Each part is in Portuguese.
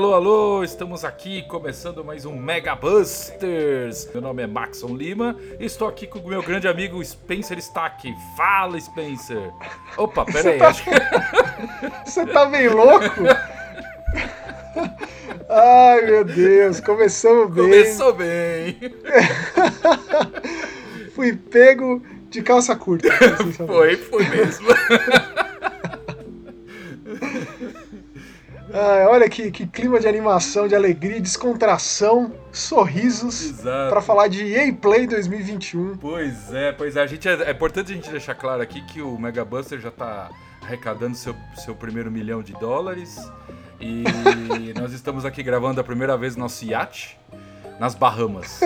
Alô, alô, estamos aqui começando mais um Mega Busters. Meu nome é Maxon Lima e estou aqui com o meu grande amigo Spencer Stack. Fala, Spencer. Opa, pera aí. tá... Acho. Você tá meio louco? Ai, meu Deus, começamos bem. Começou bem. Fui pego de calça curta. foi, foi mesmo. Ah, olha que, que, clima de animação, de alegria, descontração, sorrisos para falar de EA Play 2021. Pois é, pois é. A gente é, é, importante a gente deixar claro aqui que o Mega Buster já tá arrecadando seu, seu primeiro milhão de dólares. E nós estamos aqui gravando a primeira vez nosso iate nas Bahamas.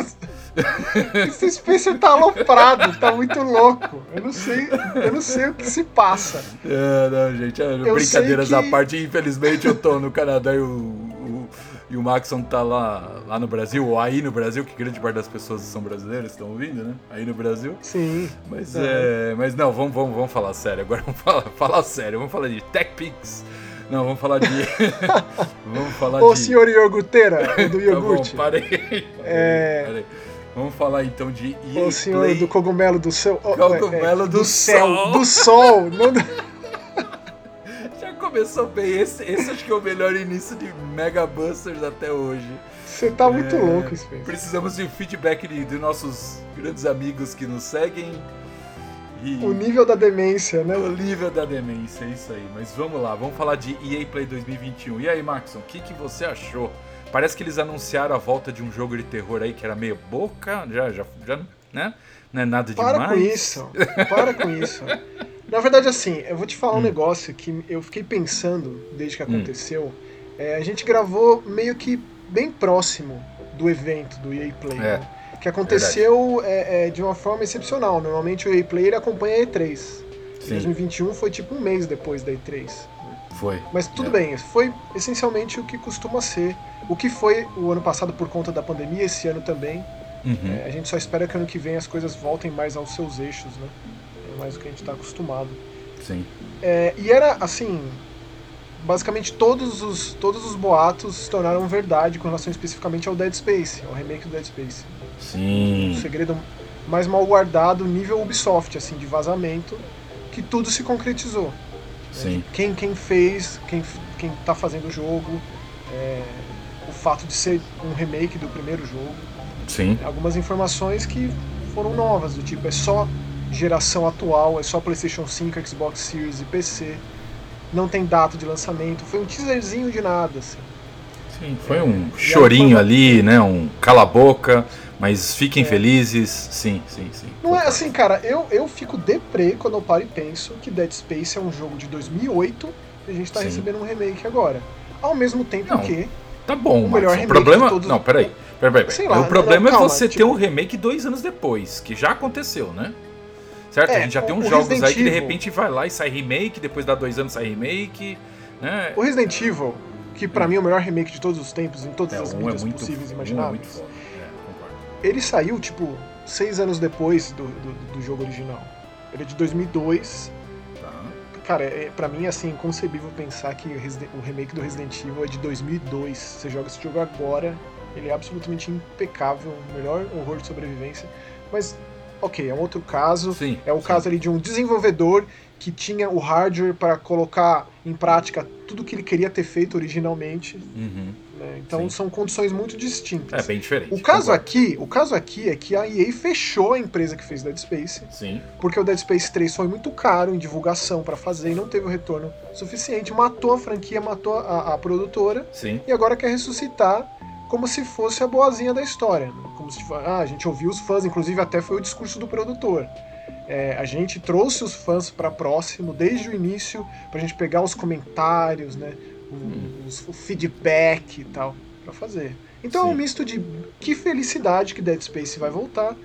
Esse Spencer tá aloprado, tá muito louco. Eu não sei, eu não sei o que se passa. É, não, gente, é, brincadeiras que... à parte, infelizmente eu tô no Canadá e o, o, e o Maxon tá lá, lá no Brasil, ou aí no Brasil, que grande parte das pessoas são brasileiras, estão ouvindo, né? Aí no Brasil. Sim. Mas, é. é mas não, vamos, vamos, vamos falar sério. Agora vamos falar, falar sério, vamos falar de TechPix. Não, vamos falar de. vamos falar Ô, de. senhor iogurteira, do iogurte. Tá bom, parei. é... parei. Vamos falar então de EA Ô, senhor Play. do cogumelo do céu. Cogumelo é, do, do céu. céu. Do sol. Não. Já começou bem. Esse, esse acho que é o melhor início de Mega Busters até hoje. Você tá muito É, louco, Spencer. Precisamos de feedback de, de nossos grandes amigos que nos seguem. E O nível da demência, né? o nível da demência, é isso aí. Mas vamos lá, vamos falar de EA Play 2021. E aí, Maxon, o que, que você achou? Parece que eles anunciaram a volta de um jogo de terror aí que era meio boca, já, já, já né? Não é nada Para demais. com isso. Para com isso. Na verdade, assim, eu vou te falar um Hum. negócio que eu fiquei pensando desde que aconteceu. É, a gente gravou meio que bem próximo do evento do EA Play. É, né? Que aconteceu é, é, de uma forma excepcional. Normalmente o EA Play ele acompanha a E3. Sim, 2021 foi tipo um mês depois da E3. foi. Mas tudo É. bem, foi essencialmente o que costuma ser. O que foi o ano passado por conta da pandemia, esse ano também. Uhum. É, a gente só espera que ano que vem as coisas voltem mais aos seus eixos, né? É mais o que a gente está acostumado. Sim. É, e era assim. Basicamente todos os, todos os boatos se tornaram verdade com relação especificamente ao Dead Space, ao remake do Dead Space. Um Sim. segredo mais mal guardado, nível Ubisoft, assim, de vazamento, que tudo se concretizou. Sim. Quem, quem fez, quem, quem tá fazendo o jogo, é, o fato de ser um remake do primeiro jogo. Sim. algumas informações que foram novas, do tipo, é só geração atual, é só PlayStation 5, Xbox Series e PC. Não tem data de lançamento, foi um teaserzinho de nada, assim. Sim, foi um E chorinho ali, né? Um cala-boca, mas fiquem É. felizes. Sim, sim, sim. Não é assim, cara, eu, eu fico deprê quando eu paro e penso que Dead Space é um jogo de 2008 e a gente tá Sim. recebendo um remake agora. Ao mesmo tempo Não, que, Tá bom, O melhor O remake problema. de todos- Não, peraí. Peraí, peraí. Sei lá, o problema não, é calma, você ter tipo- um remake dois anos depois, que já aconteceu, né? Certo? É, a gente já tem o- uns o jogos Resident aí que de repente vai lá e sai remake, depois dá dois anos sai remake, né? o Resident Evil, que pra mim é o melhor remake de todos os tempos, em todas É, as é mídias possíveis e é imagináveis. Ele saiu, tipo, seis anos depois do, do, do jogo original. Ele é de 2002. Tá. Cara, é, pra mim é assim, inconcebível pensar que o, o remake do Resident Evil é de 2002. Você joga esse jogo agora, ele é absolutamente impecável, o melhor horror de sobrevivência. Mas, ok, é um outro caso. Sim. É o caso ali de um desenvolvedor que tinha o hardware para colocar em prática tudo que ele queria ter feito originalmente. Uhum. Né? Então Sim. são condições muito distintas. É bem diferente. O caso concordo. aqui, o caso aqui é que a EA fechou a empresa que fez Dead Space, Sim. porque o Dead Space 3 foi muito caro em divulgação pra fazer e não teve o retorno suficiente, matou a franquia, matou a, a produtora Sim. e agora quer ressuscitar como se fosse a boazinha da história, né? como se ah, a gente ouviu os fãs, inclusive até foi o discurso do produtor. É, a gente trouxe os fãs pra próximo desde o início pra gente pegar os comentários, né, o, os- o feedback e tal pra fazer. Então é um Sim. misto de que felicidade que Dead Space vai voltar,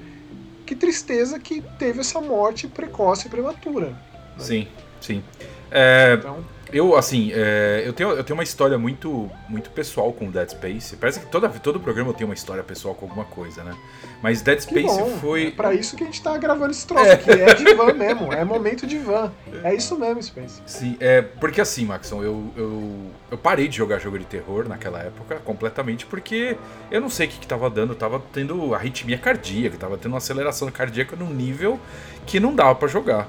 que tristeza que teve essa morte precoce e prematura. Sim. Sim. É, Então, Eu, assim, é, eu, tenho, eu tenho uma história muito, muito pessoal com Dead Space. Parece que toda, todo programa eu tenho uma história pessoal com alguma coisa, né? Mas Dead Space bom, foi. É pra isso que a gente tá gravando esse troço, é. que é de van mesmo. É momento de van. É isso mesmo, Space. Sim, é. Porque assim, Maxon, eu, eu, eu parei de jogar jogo de terror naquela época completamente porque eu não sei o que, que tava dando. Eu tava tendo arritmia cardíaca, tava tendo uma aceleração cardíaca num nível que não dava para jogar.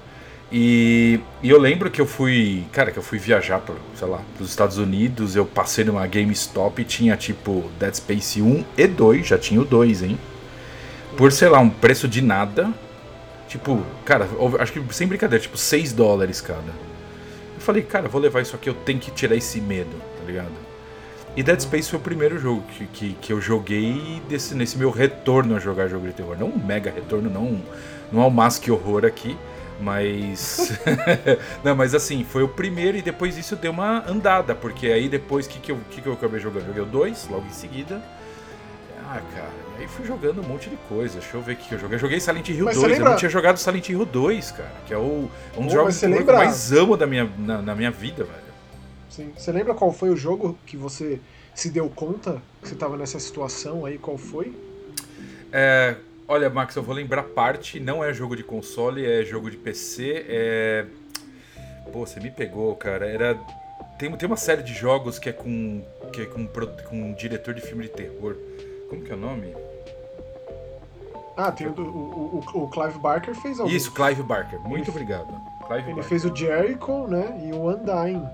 E, e, eu lembro que eu fui, cara, que eu fui viajar para, sei lá, os Estados Unidos, eu passei numa GameStop e tinha tipo Dead Space 1 e 2, já tinha o 2, hein? Por, sei lá, um preço de nada. Tipo, cara, acho que sem brincadeira, tipo 6 dólares cada. Eu falei, cara, vou levar isso aqui, eu tenho que tirar esse medo, tá ligado? E Dead Space foi o primeiro jogo que, que, que eu joguei desse, nesse meu retorno a jogar jogo de terror. Não um mega retorno, não, não é um mask horror aqui, mas. não, mas assim, foi o primeiro e depois isso deu uma andada, porque aí depois que, que, eu, que, que eu acabei jogando? Joguei o 2 logo em seguida. Ah, cara, e aí fui jogando um monte de coisa. Deixa eu ver o que eu joguei. Eu joguei Silent Hill mas 2, lembra... eu não tinha jogado Silent Hill 2, cara, que é o, um dos jogos que lembra... eu mais amo da minha, na, na minha vida, velho. Sim. Você lembra qual foi o jogo que você se deu conta que você tava nessa situação aí? Qual foi? É, Olha, Max, eu vou lembrar parte, não é jogo de console, é jogo de PC, é... Pô, você me pegou, cara. Era... Tem, tem uma série de jogos que é com, que é com, com um diretor de filme de terror. Como que é o nome? Ah, tem o, o, o, o Clive Barker fez alguns. Isso, Clive Barker. Muito ele, obrigado. Clive ele Barker. fez o Jericho, né? E o Undying.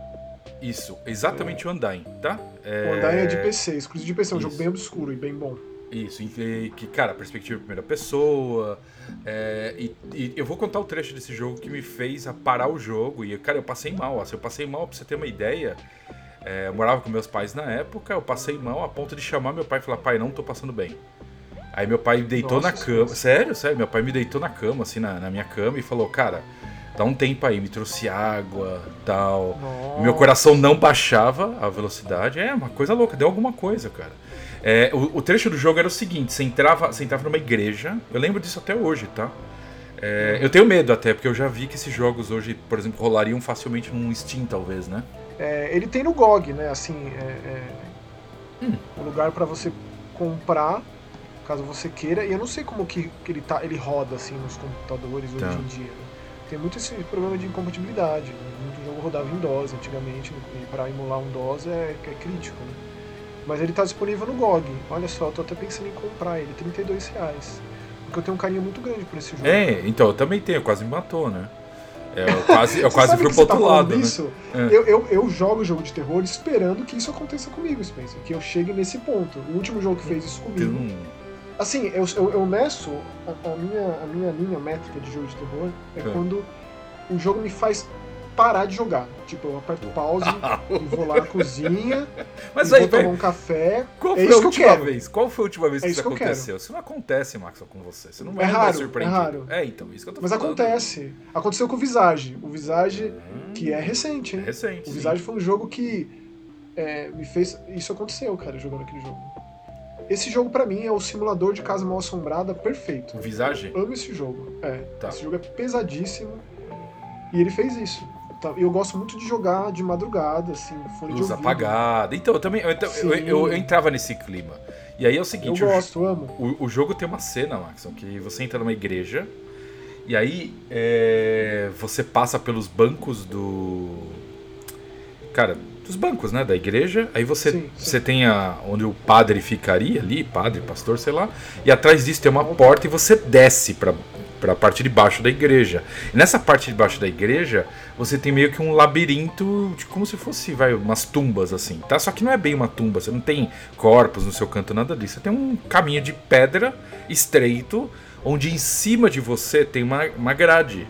Isso, exatamente é. o Undying, tá? É... O Undying é de PC, exclusivo de PC, é um Isso. jogo bem obscuro e bem bom. Isso, que, cara, perspectiva primeira pessoa. É, e, e, eu vou contar o trecho desse jogo que me fez a parar o jogo. E, cara, eu passei mal. Assim, eu passei mal, pra você ter uma ideia. É, eu morava com meus pais na época, eu passei mal a ponto de chamar meu pai e falar, pai, não tô passando bem. Aí meu pai me deitou Nossa, na cama. Nossa. Sério, sério, meu pai me deitou na cama, assim, na, na minha cama, e falou, cara, dá um tempo aí, me trouxe água tal. Nossa. Meu coração não baixava a velocidade. É uma coisa louca, deu alguma coisa, cara. É, o, o, trecho do jogo era o seguinte: você entrava, você entrava numa igreja, eu lembro disso até hoje, tá? É, eu tenho medo até, porque eu já vi que esses jogos hoje, por exemplo, rolariam facilmente num Steam, talvez, né? É, ele tem no GOG, né? Assim, é, é hum. um lugar para você comprar, caso você queira. E eu não sei como que, que ele, tá, ele roda assim nos computadores tá. hoje em dia. Né? Tem muito esse problema de incompatibilidade. Né? Muito jogo rodava em DOS antigamente, e para emular um DOS é, é crítico, né? Mas ele está disponível no GOG. Olha só, eu tô até pensando em comprar ele, 32 reais. Porque eu tenho um carinho muito grande por esse jogo. É, então, eu também tenho, quase me matou, né? É, eu quase, eu quase fui pro outro tá lado. Né? Isso? Né? Eu, eu, eu jogo jogo de terror esperando que isso aconteça comigo, Spencer. Que eu chegue nesse ponto. O último jogo que fez isso comigo. Hum. Assim, eu, eu, eu meço a, a, minha, a minha linha métrica de jogo de terror é, é. quando o jogo me faz parar de jogar. Tipo, eu aperto pause e vou lá na cozinha, Mas aí, vou tomar um café. Qual é foi a última vez? Qual foi a última vez que é isso, isso que aconteceu? Isso não acontece, Max, com você. Você não é vai raro, surpreendido. É raro. É, então, isso que eu tô Mas falando. acontece. Aconteceu com o Visage. O Visage, hum, que é recente, hein? É recente. O Visage sim. foi um jogo que é, me fez. Isso aconteceu, cara, jogando aquele jogo. Esse jogo, para mim, é o simulador de casa mal assombrada perfeito. O Visage? Eu amo esse jogo. É. Tá. Esse jogo é pesadíssimo. E ele fez isso. Tá, eu gosto muito de jogar de madrugada, assim, fone Luz de ouvido. apagada. Então, eu também. Eu, eu, eu, eu, entrava nesse clima. E aí é o seguinte. Eu gosto, o, amo. O, o jogo tem uma cena, Maxon, que você entra numa igreja. E aí é, você passa pelos bancos do. Cara, dos bancos, né? Da igreja. Aí você, sim, sim. você tem a, onde o padre ficaria ali, padre, pastor, sei lá. E atrás disso tem uma porta e você desce para para a parte de baixo da igreja. E nessa parte de baixo da igreja, você tem meio que um labirinto, de como se fosse, vai, umas tumbas assim, tá? Só que não é bem uma tumba, você não tem corpos no seu canto, nada disso. Você tem um caminho de pedra estreito, onde em cima de você tem uma, uma grade.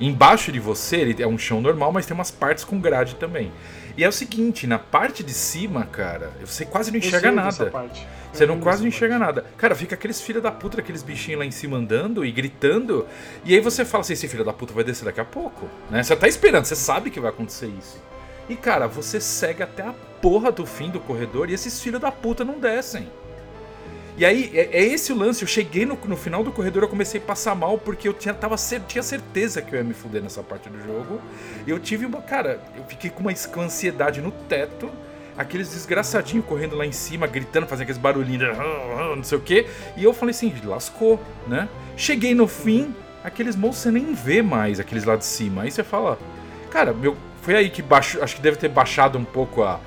Embaixo de você ele é um chão normal, mas tem umas partes com grade também. E é o seguinte, na parte de cima, cara, você quase não enxerga nada. Você não quase não enxerga nada. Cara, fica aqueles filha da puta, aqueles bichinhos lá em cima andando e gritando. E aí você fala assim, esse filho da puta vai descer daqui a pouco. Né? Você tá esperando, você sabe que vai acontecer isso. E cara, você segue até a porra do fim do corredor e esses filhos da puta não descem. E aí, é, é, esse o lance. Eu cheguei no, no, final do corredor, eu comecei a passar mal, porque eu tinha, tava, tinha certeza que eu ia me fuder nessa parte do jogo. E eu tive uma. Cara, eu fiquei com uma ansiedade no teto. Aqueles desgraçadinhos correndo lá em cima, gritando, fazendo aqueles barulhinhos, não sei o que. E eu falei assim, lascou, né? Cheguei no fim, aqueles monstros você nem vê mais, aqueles lá de cima. Aí você fala, cara, meu, foi aí que baixo, acho que deve ter baixado um pouco a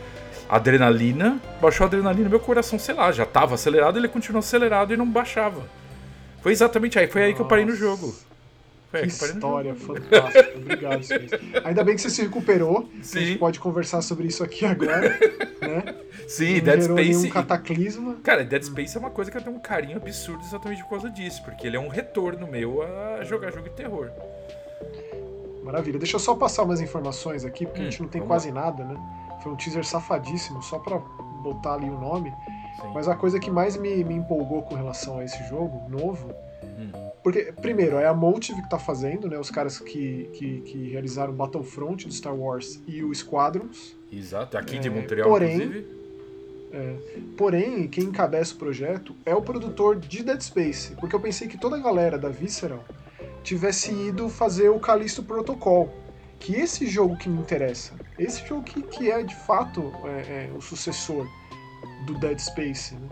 adrenalina, baixou a adrenalina, meu coração, sei lá, já tava acelerado, ele continuou acelerado e não baixava. Foi exatamente aí, foi aí que eu parei no jogo. Foi que história fantástica, obrigado. Ainda bem que você se recuperou, Sim. a gente pode conversar sobre isso aqui agora, né? Sim, não Dead Space. um cataclisma. Cara, Dead Space é uma coisa que eu tenho um carinho absurdo exatamente por causa disso, porque ele é um retorno meu a jogar jogo de terror. Maravilha. Deixa eu só passar umas informações aqui, porque hum, a gente não tem quase lá. nada, né? Foi um teaser safadíssimo, só pra botar ali o nome. Sim. Mas a coisa que mais me, me empolgou com relação a esse jogo novo. Hum. Porque, primeiro, é a Motive que tá fazendo, né? Os caras que, que, que realizaram Battlefront do Star Wars e o Squadrons. Exato, aqui de é, Montreal, porém, inclusive. É, porém, quem encabeça o projeto é o produtor de Dead Space. Porque eu pensei que toda a galera da Visceral tivesse ido fazer o Callisto Protocol que esse jogo que me interessa, esse jogo que, que é de fato é, é, o sucessor do Dead Space, né?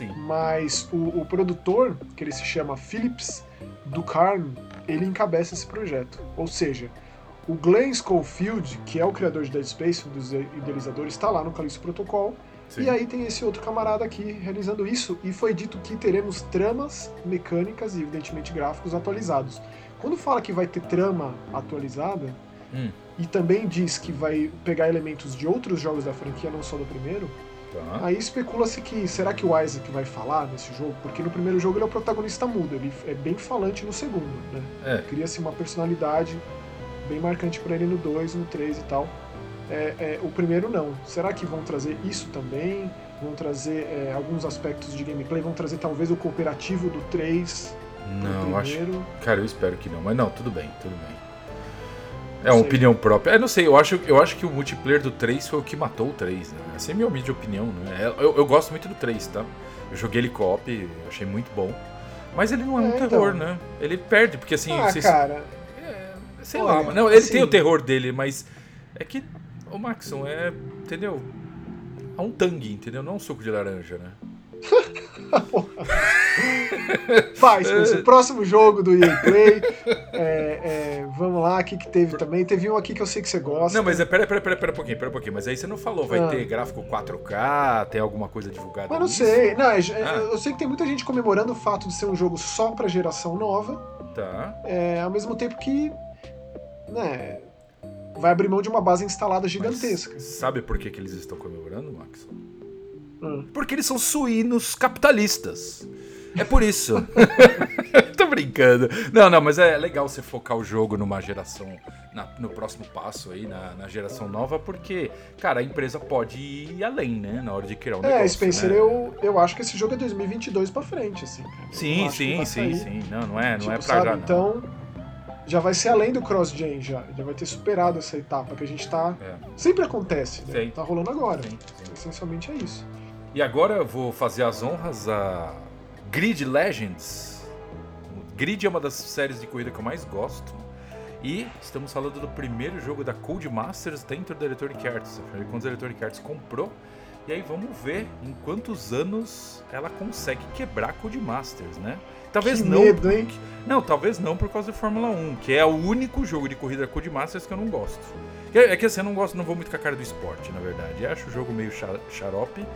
hum, mas o, o, produtor, que ele se chama Philips Ducarn, ele encabeça esse projeto. Ou seja, o Glenn Schofield, que é o criador de Dead Space, um dos idealizadores, está lá no Calixto Protocol. Sim. E aí tem esse outro camarada aqui realizando isso. E foi dito que teremos tramas mecânicas e, evidentemente, gráficos atualizados. Quando fala que vai ter trama atualizada, Hum. E também diz que vai pegar elementos de outros jogos da franquia, não só do primeiro. Tá. Aí especula-se que será que o Isaac vai falar nesse jogo? Porque no primeiro jogo ele é o protagonista mudo, ele é bem falante no segundo, né? É. Cria-se uma personalidade bem marcante para ele no 2, no 3 e tal. É, é, o primeiro não. Será que vão trazer isso também? Vão trazer é, alguns aspectos de gameplay? Vão trazer talvez o cooperativo do 3? Não, acho. Cara, eu espero que não, mas não, tudo bem, tudo bem. É uma opinião própria. É, não sei, eu acho, eu acho que o multiplayer do 3 foi o que matou o 3, né? Essa é a minha humilde opinião, né? É, eu, eu gosto muito do 3, tá? Eu joguei ele co-op, achei muito bom. Mas ele não é, é um terror, então. né? Ele perde, porque assim. Ah, vocês... cara. É, sei Olha, lá, não, ele assim... tem o terror dele, mas. É que. O Maxon é. Entendeu? É um tangue, entendeu? Não é um suco de laranja, né? Faz, o próximo jogo do EA Play. É, é, vamos lá, o que, que teve também? Teve um aqui que eu sei que você gosta. Não, mas é, pera, pera, pera, pera um pouquinho, pera um pouquinho. Mas aí você não falou, vai ah. ter gráfico 4K, tem alguma coisa divulgada? Mas não nisso? sei. Não, é, é, ah. Eu sei que tem muita gente comemorando o fato de ser um jogo só pra geração nova. Tá. É, ao mesmo tempo que. Né, vai abrir mão de uma base instalada gigantesca. Mas sabe por que, que eles estão comemorando, Max? Hum. Porque eles são suínos capitalistas. É por isso. Tô brincando. Não, não, mas é legal você focar o jogo numa geração, na, no próximo passo aí, na, na, geração nova, porque, cara, a empresa pode ir além, né, na hora de criar um é, negócio. É, Spencer, né? eu, eu acho que esse jogo é 2022 pra frente, assim. Sim, sim, sim, sim. Não, não é, não tipo, é pra sabe? já, não. Então, já vai ser além do cross-gen, já. Já vai ter superado essa etapa que a gente tá... É. Sempre acontece, né? Sim. Tá rolando agora. Sim, sim. Essencialmente é isso. E agora eu vou fazer as honras a Grid Legends. Grid é uma das séries de corrida que eu mais gosto. E estamos falando do primeiro jogo da Codemasters dentro da Electronic Arts. Quando a Electronic Arts comprou. E aí vamos ver em quantos anos ela consegue quebrar a Codemasters, né? Talvez que não. Medo, hein? Não, talvez não por causa do Fórmula 1, que é o único jogo de corrida da Codemasters que eu não gosto. É que assim, eu não gosto, não vou muito com a cara do esporte, na verdade. Eu acho o jogo meio xarope.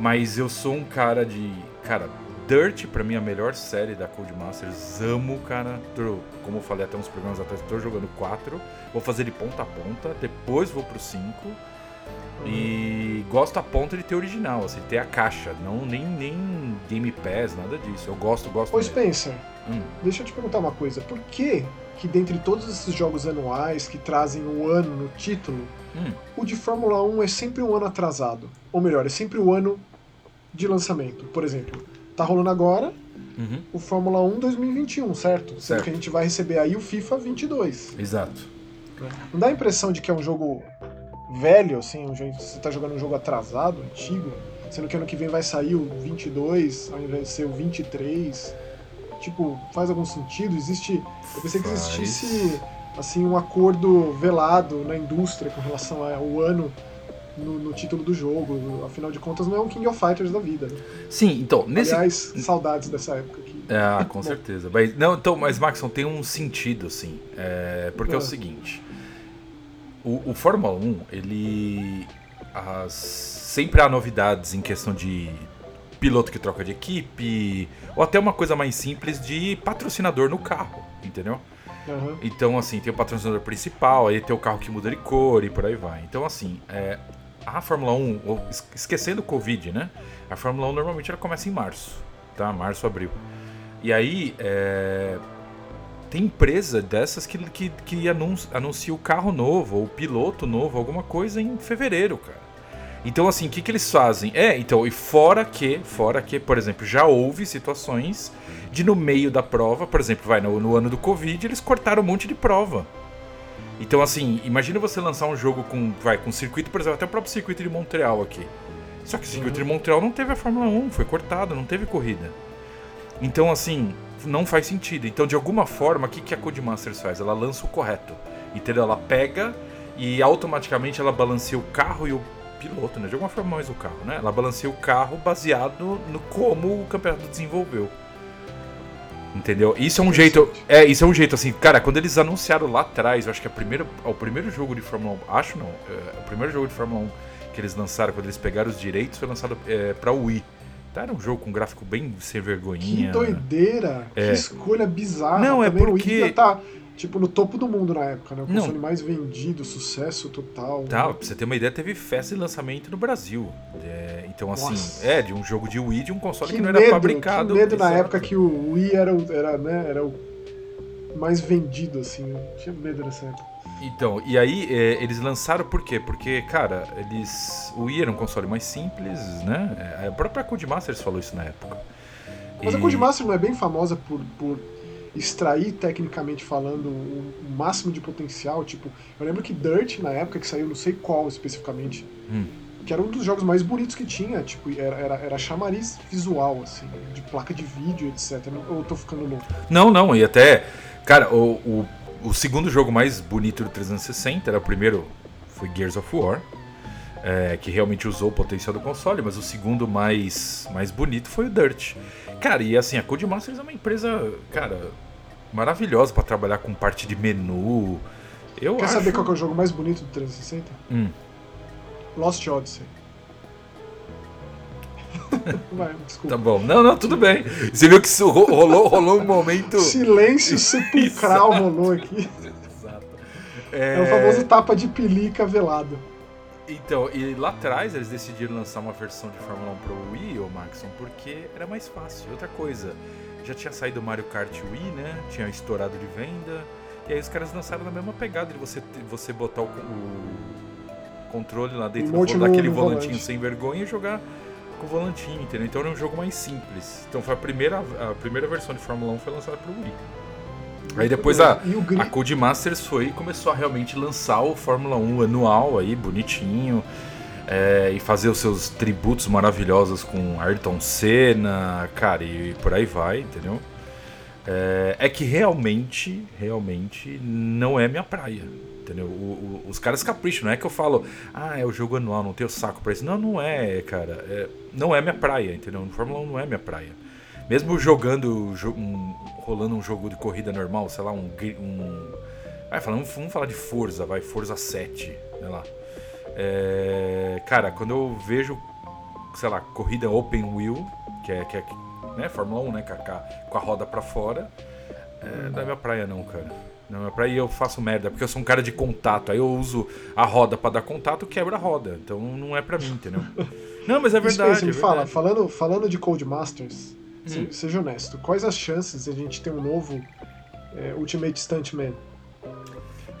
Mas eu sou um cara de. Cara, Dirt, pra mim, é a melhor série da Codemasters. Amo, cara. Tô, como eu falei até uns programas atrás, tô jogando 4. Vou fazer de ponta a ponta. Depois vou pro 5. Uhum. E gosto a ponta de ter original, assim, ter a caixa. Não, nem, nem Game Pass, nada disso. Eu gosto, gosto. Pois pensa. Hum. Deixa eu te perguntar uma coisa. Por que que dentre todos esses jogos anuais que trazem o um ano no título, hum. o de Fórmula 1 é sempre um ano atrasado? Ou melhor, é sempre o um ano de lançamento. Por exemplo, tá rolando agora uhum. o Fórmula 1 2021, certo? certo? Que a gente vai receber aí o FIFA 22. Exato. Não dá a impressão de que é um jogo velho, assim, um jogo, você tá jogando um jogo atrasado, antigo? sendo que ano que vem vai sair o 22 ao invés de ser o 23. Tipo, faz algum sentido? Existe. Eu pensei que existisse assim um acordo velado na indústria com relação ao ano no, no, título do jogo. Afinal de contas, não é um King of Fighters da vida. Né? Sim, então. Nesse... Aliás, saudades dessa época aqui. Ah, com certeza. Mas, não, então, mas, Maxon, tem um sentido, assim. É, porque é, é o seguinte. O, o Fórmula 1, ele. As, sempre há novidades em questão de piloto que troca de equipe, ou até uma coisa mais simples de patrocinador no carro, entendeu? Uhum. Então, assim, tem o patrocinador principal, aí tem o carro que muda de cor e por aí vai. Então, assim, é, a Fórmula 1, esquecendo o Covid, né? A Fórmula 1 normalmente ela começa em março, tá? Março, abril. E aí, é, tem empresa dessas que, que, que anuncia, anuncia o carro novo, ou o piloto novo, alguma coisa em fevereiro, cara. Então, assim, o que, que eles fazem? É, então, e fora que, fora que, por exemplo, já houve situações de no meio da prova, por exemplo, vai no, no ano do Covid, eles cortaram um monte de prova. Então, assim, imagina você lançar um jogo com, vai, com circuito, por exemplo, até o próprio circuito de Montreal aqui. Só que o circuito uhum. de Montreal não teve a Fórmula 1, foi cortado, não teve corrida. Então, assim, não faz sentido. Então, de alguma forma, o que, que a Codemasters faz? Ela lança o correto. Entendeu? Ela pega e automaticamente ela balanceia o carro e o piloto, né? De alguma forma mais o carro, né? Ela balanceia o carro baseado no como o campeonato desenvolveu. Entendeu? Isso é um jeito. É, isso é um jeito assim, cara, quando eles anunciaram lá atrás, eu acho que a primeira, o primeiro jogo de Fórmula 1, acho não, é, o primeiro jogo de Fórmula 1 que eles lançaram, quando eles pegaram os direitos, foi lançado é, pra Wii. Tá, era um jogo com gráfico bem sem vergonhinha. Que doideira! É. Que escolha bizarra. Não, é Também é porque. O Wii tá tipo, no topo do mundo na época, né? O console não. mais vendido, sucesso total. Tá, né? pra você ter uma ideia, teve festa de lançamento no Brasil. É, então, assim, Nossa. é, de um jogo de Wii, de um console que, que não medo, era fabricado. Que medo na época que o Wii era, era, né, era o mais vendido, assim. Eu tinha medo nessa época. Então, e aí é, eles lançaram por quê? Porque, cara, eles. O Wii era um console mais simples, né? É, a própria Codemasters falou isso na época. Mas e... a Codemasters não é bem famosa por, por extrair tecnicamente falando o, máximo de potencial. Tipo, eu lembro que Dirt, na época que saiu, não sei qual especificamente, hum. que era um dos jogos mais bonitos que tinha, tipo, era, era, era chamariz visual, assim, de placa de vídeo, etc. Ou eu tô ficando louco? Não, não, e até. Cara, o, o, o segundo jogo mais bonito do 360 era o primeiro, foi Gears of War. É, que realmente usou o potencial do console, mas o segundo mais, mais bonito foi o Dirt. Cara, e assim, a Codemasters é uma empresa, cara, maravilhosa para trabalhar com parte de menu. Eu Quer acho... saber qual é o jogo mais bonito do 360? Hum. Lost Odyssey. Vai, desculpa. Tá bom. Não, não, tudo bem. Você viu que isso rolou, rolou um momento. Silêncio sepulcral rolou aqui. Exato. É... é o famoso tapa de pelica velado. Então, e lá atrás eles decidiram lançar uma versão de Fórmula 1 pro Wii, ou Maxon, porque era mais fácil. Outra coisa, já tinha saído o Mario Kart Wii, né? Tinha estourado de venda. E aí os caras lançaram na mesma pegada de você, você botar o, o controle lá dentro do, daquele volantinho volante. sem vergonha e jogar com o volantinho, entendeu? Então era um jogo mais simples. Então foi a primeira, a primeira versão de Fórmula 1 foi lançada pro Wii. Aí depois a, a Codemasters foi e começou a realmente lançar o Fórmula 1 anual aí, bonitinho. É, e fazer os seus tributos maravilhosos com Ayrton Senna, cara, e por aí vai, entendeu? É, é que realmente, realmente não é minha praia, entendeu? O, o, os caras capricham, não é que eu falo, ah, é o jogo anual, não tenho saco pra isso. Não, não é, cara. É, não é minha praia, entendeu? Fórmula 1 não é minha praia. Mesmo jogando, um, rolando um jogo de corrida normal, sei lá, um. um vamos, vamos falar de Forza, vai, Forza 7, sei lá. É, cara, quando eu vejo, sei lá, corrida open wheel, que é, que é né, Fórmula 1, né, com a, com a roda pra fora, é, não é minha praia não, cara. Não é minha praia e eu faço merda, porque eu sou um cara de contato. Aí eu uso a roda para dar contato, quebra a roda. Então não é pra mim, entendeu? Não, mas é verdade. Isso, é fala, falando, falando de Codemasters, Hum. Seja honesto. Quais as chances de a gente ter um novo é, Ultimate Stuntman?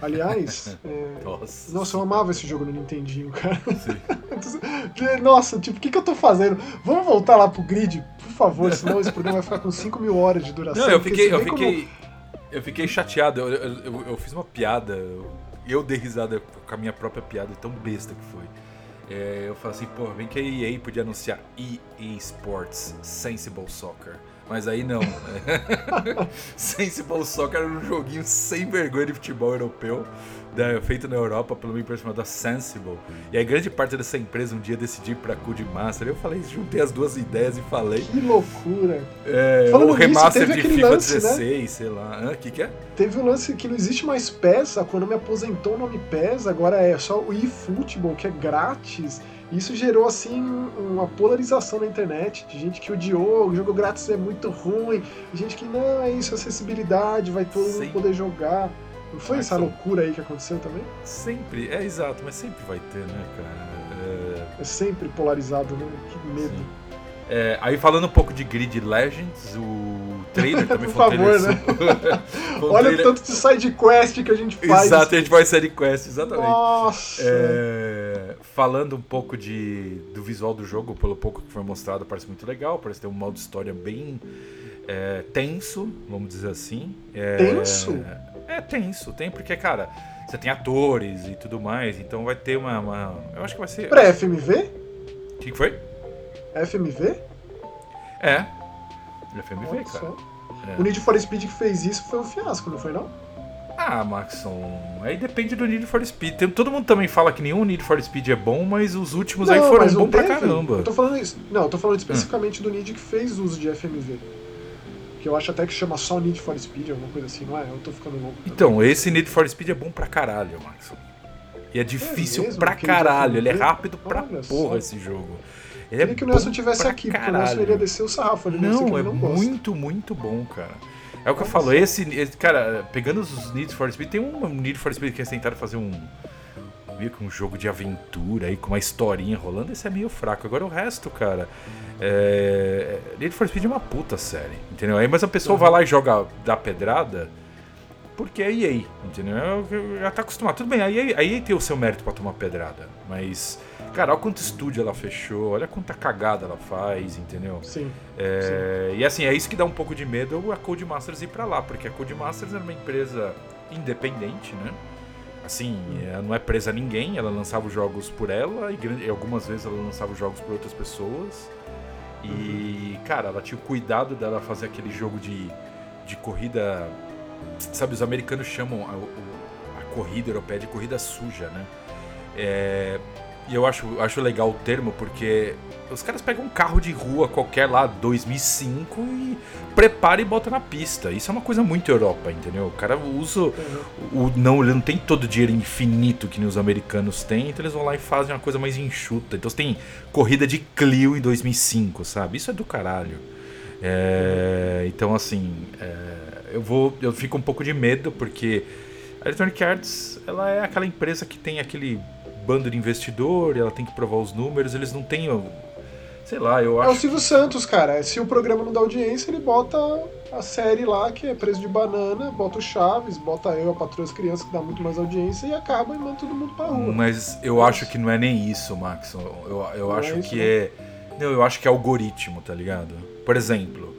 Aliás, é... nossa. nossa. eu amava esse jogo no Nintendinho, cara. nossa, tipo, o que, que eu tô fazendo? Vamos voltar lá pro grid, por favor, senão esse programa vai ficar com 5 mil horas de duração. Não, eu fiquei, eu fiquei, como... eu fiquei chateado. Eu, eu, eu, eu, fiz uma piada, eu dei risada com a minha própria piada, tão besta que foi. É, eu falei assim, pô, bem que a EA podia anunciar EA Sports Sensible Soccer. Mas aí não. Sensible Soccer era um joguinho sem vergonha de futebol europeu, da, feito na Europa pelo uma empresa chamada Sensible. E aí grande parte dessa empresa um dia decidiu ir pra Codemaster. Eu falei, juntei as duas ideias e falei. Que loucura! É, o remaster nisso, de FIFA lance, 16, né? sei lá. O que, que é? Teve um lance que não existe mais PES, a Konami aposentou o nome PES, agora é só o eFootball, que é grátis. Isso gerou, assim, uma polarização na internet, de gente que odiou, o jogo grátis é muito ruim, gente que, não, é isso, acessibilidade, vai todo mundo poder jogar. Não foi essa loucura aí que aconteceu também? Sempre, é exato, mas sempre vai ter, né, cara? É, é sempre polarizado, né? Que medo. É, aí falando um pouco de Grid Legends, o trailer também Por foi um favor, trailer. Né? um Olha trailer... o tanto de side quest que a gente faz. Exato, a gente faz side quest, exatamente. Nossa! É, falando um pouco de, do visual do jogo, pelo pouco que foi mostrado, parece muito legal. Parece ter um modo história bem é, tenso, vamos dizer assim. É, tenso? É tenso, tem porque, cara, você tem atores e tudo mais, então vai ter uma. uma eu acho que vai ser. Pré-FMV? O que, que foi? FMV? É. FMV, cara. É. O Need for Speed que fez isso foi um fiasco, não foi não? Ah, Maxon, aí depende do Need for Speed. Tem, todo mundo também fala que nenhum Need for Speed é bom, mas os últimos não, aí foram bons pra caramba. Eu tô falando isso. Não, eu tô falando especificamente hum. do Need que fez uso de FMV. Que eu acho até que chama só Need for Speed, alguma coisa assim, não é? Eu tô ficando louco. Então, esse Need for Speed é bom pra caralho, Maxon. E é difícil é mesmo, pra caralho, ele é rápido pra Olha porra só. esse jogo. Ele Queria é que o Nelson tivesse aqui, caralho. porque o Nelson iria descer o sarrafo. Ele não, é não muito, muito bom, cara. É o que eu falo, esse, esse, cara, pegando os Need for Speed, tem um Need for Speed que eles tentaram fazer um meio que um jogo de aventura aí com uma historinha rolando, esse é meio fraco. Agora o resto, cara, é... Need for Speed é uma puta série, entendeu? Aí mas a pessoa uhum. vai lá e joga da pedrada porque é EA, entendeu? Já tá acostumado. Tudo bem, a EA, a EA tem o seu mérito para tomar pedrada, mas Cara, olha quanto estúdio ela fechou, olha quanta cagada ela faz, entendeu? Sim, é, sim. E assim, é isso que dá um pouco de medo a Codemasters ir para lá, porque a Codemasters era uma empresa independente, né? Assim, ela não é presa a ninguém, ela lançava os jogos por ela e, e algumas vezes ela lançava os jogos por outras pessoas. E, uhum. cara, ela tinha o cuidado dela fazer aquele jogo de, de corrida. Sabe, os americanos chamam a, a corrida europeia de corrida suja, né? É, e eu acho, acho legal o termo porque os caras pegam um carro de rua qualquer lá, 2005, e prepara e bota na pista. Isso é uma coisa muito Europa, entendeu? O cara usa. O, não, ele não tem todo o dinheiro infinito que os americanos têm, então eles vão lá e fazem uma coisa mais enxuta. Então você tem corrida de Clio em 2005, sabe? Isso é do caralho. É, então, assim, é, eu vou. Eu fico um pouco de medo porque a Electronic Arts ela é aquela empresa que tem aquele bando de investidor, ela tem que provar os números, eles não têm. Sei lá, eu acho. É o Silvio que... Santos, cara. Se o programa não dá audiência, ele bota a série lá, que é preço de banana, bota o Chaves, bota eu, a patroa as crianças, que dá muito mais audiência, e acaba e manda todo mundo pra rua. Mas eu Nossa. acho que não é nem isso, Max. Eu, eu acho é isso, que né? é. Não, eu acho que é algoritmo, tá ligado? Por exemplo,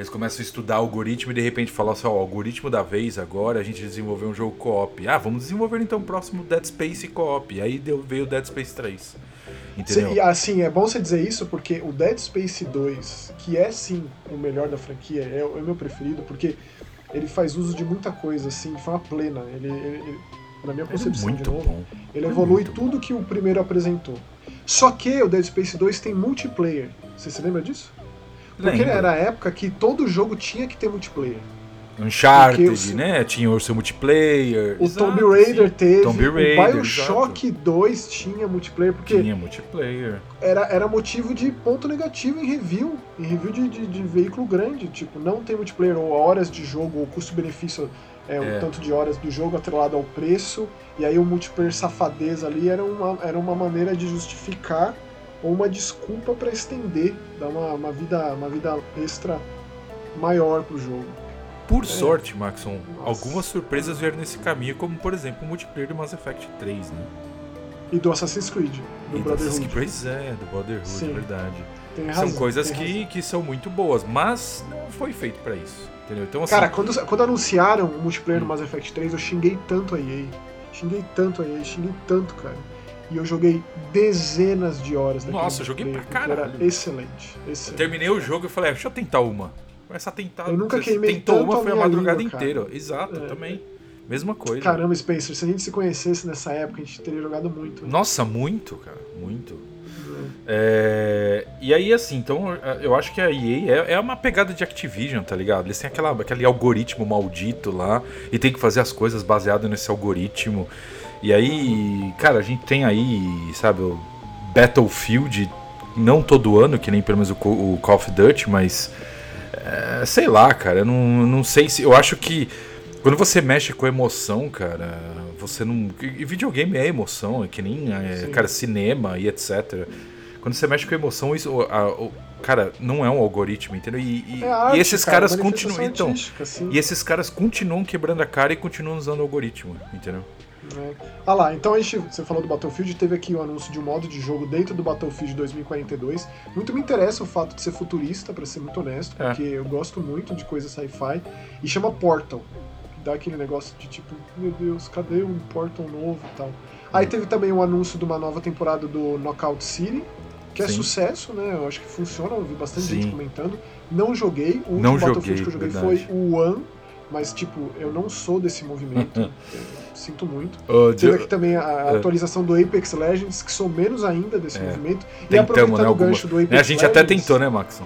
eles começam a estudar algoritmo e de repente falam assim, ó, o algoritmo da vez agora a gente desenvolveu um jogo co-op. Ah, vamos desenvolver então o próximo Dead Space co-op. E aí deu, veio o Dead Space 3. Entendeu? Sim, assim, é bom você dizer isso porque o Dead Space 2, que é sim o melhor da franquia, é, é o meu preferido, porque ele faz uso de muita coisa, assim, de forma plena. Ele, ele, ele na minha é concepção, é muito novo, bom. ele é evolui tudo bom. que o primeiro apresentou. Só que o Dead Space 2 tem multiplayer. Você se lembra disso? Porque Lembra. era a época que todo jogo tinha que ter multiplayer. Uncharted, né? Tinha o seu multiplayer. O exato, Tomb Raider sim. teve. Tomb Raider, o Bioshock exato. 2 tinha multiplayer. Porque tinha multiplayer. Era, era motivo de ponto negativo em review. Em review de, de, de veículo grande. Tipo, não tem multiplayer, ou horas de jogo, ou custo-benefício, é, é. um tanto de horas do jogo atrelado ao preço. E aí o multiplayer safadeza ali era uma, era uma maneira de justificar ou uma desculpa para estender, dar uma, uma, vida, uma vida extra maior pro jogo. Por é. sorte, Maxon, Nossa. algumas surpresas vieram nesse caminho, como por exemplo o multiplayer do Mass Effect 3, né? E do Assassin's Creed, do e Brotherhood. Do pois é, do Brotherhood, Sim. verdade. Razão, são coisas que, que são muito boas, mas não foi feito para isso. Entendeu? Então, assim, Cara, quando, quando anunciaram o multiplayer hum. do Mass Effect 3, eu xinguei tanto a EA. Xinguei tanto a EA, xinguei tanto, cara. E eu joguei dezenas de horas daquele Nossa, eu joguei pra caralho. Era excelente, excelente. Terminei o jogo e falei, ah, deixa eu tentar uma. Começa a tentar. Eu nunca queimei tentou tanto uma, foi a madrugada língua, inteira. Exato, É. também. Mesma coisa. Caramba, Spencer, se a gente se conhecesse nessa época, a gente teria jogado muito. né? Nossa, muito, cara. Muito. É, E aí, assim, então eu acho que a EA é, é uma pegada de Activision, tá ligado? Eles têm aquela, aquele algoritmo maldito lá e tem que fazer as coisas baseado nesse algoritmo. E aí, cara, a gente tem aí, sabe, o Battlefield, não todo ano, que nem pelo menos o, Call of Duty, mas é, sei lá, cara, eu não, não sei se. Eu acho que quando você mexe com emoção, cara, você não. E videogame é emoção, é que nem, é, cara, cinema e etc. Quando você mexe com emoção, isso, a- o- cara, não é um algoritmo, entendeu? E, e- É e arte, esses cara, caras continuam. Então, assim, e esses caras continuam quebrando a cara e continuam usando o algoritmo, entendeu? Né? Ah lá, então a gente, você falou do Battlefield, teve aqui o anúncio de um modo de jogo dentro do Battlefield 2042. Muito me interessa o fato de ser futurista, pra ser muito honesto, É. porque eu gosto muito de coisa sci-fi. E chama Portal, dá aquele negócio de tipo, meu Deus, cadê um Portal novo e tal. Aí teve também o anúncio de uma nova temporada do Knockout City, que é Sim. sucesso, né? Eu acho que funciona, eu vi bastante Sim. gente comentando. Não joguei, o último Não Battlefield joguei, que eu joguei verdade. foi o One, mas tipo, eu não sou desse movimento, sinto muito. Ô, Teve aqui também a É. atualização do Apex Legends, que sou menos ainda desse É. movimento. E Tentamos, aproveitando né, o algumas- gancho do Apex né, a gente até Legends- tentou, né, Maxon?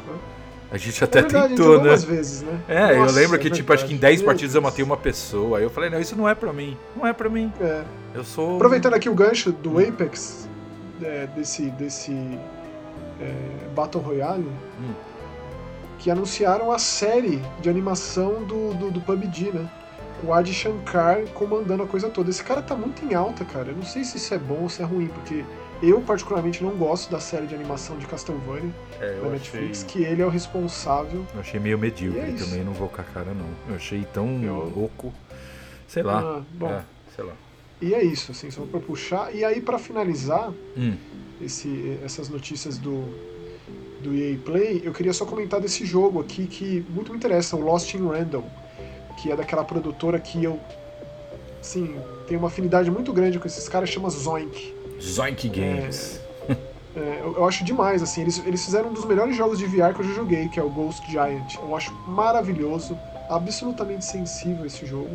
A gente É até verdade, a gente tentou, né? vezes, né? É, eu Nossa, lembro que, é tipo, acho que em verdade. 10 Meu partidas eu matei uma pessoa. Aí eu falei, não, isso não é pra mim. Não é pra mim. É. Eu sou. Aproveitando aqui o gancho do Apex, é, desse, desse é, Battle Royale, Hum. que anunciaram a série de animação do, do, do PUBG, né? O Adi Shankar comandando a coisa toda. Esse cara tá muito em alta, cara. Eu não sei se isso é bom ou se é ruim, porque eu, particularmente, não gosto da série de animação de Castlevania É, da Netflix, achei, que ele é o responsável. eu achei meio medíocre é também, não vou com a cara, não. Eu achei tão Eu- louco. Sei lá. Ah, bom, É, sei lá. e é isso, assim, só pra puxar. E aí, pra finalizar, Hum, esse, essas notícias do, do EA Play, eu queria só comentar desse jogo aqui que muito me interessa, o Lost in Random, que é daquela produtora que eu, assim, tenho uma afinidade muito grande com esses caras, chama Zoink. Zoink Games. É, eu, eu acho demais, assim, eles, eles fizeram um dos melhores jogos de VR que eu já joguei, que é o Ghost Giant. Eu acho maravilhoso, absolutamente sensível esse jogo.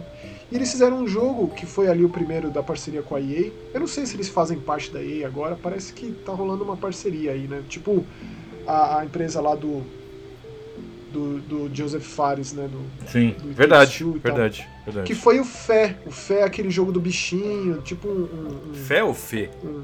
E eles fizeram um jogo que foi ali o primeiro da parceria com a EA. Eu não sei se eles fazem parte da EA agora, parece que tá rolando uma parceria aí, né? Tipo a, a empresa lá do, do, do Joseph Fares, né? Do, Sim, do verdade, Take-Two e tal. verdade, verdade. que foi o Fé. O Fé é aquele jogo do bichinho, tipo um- um- Fé ou Fê? um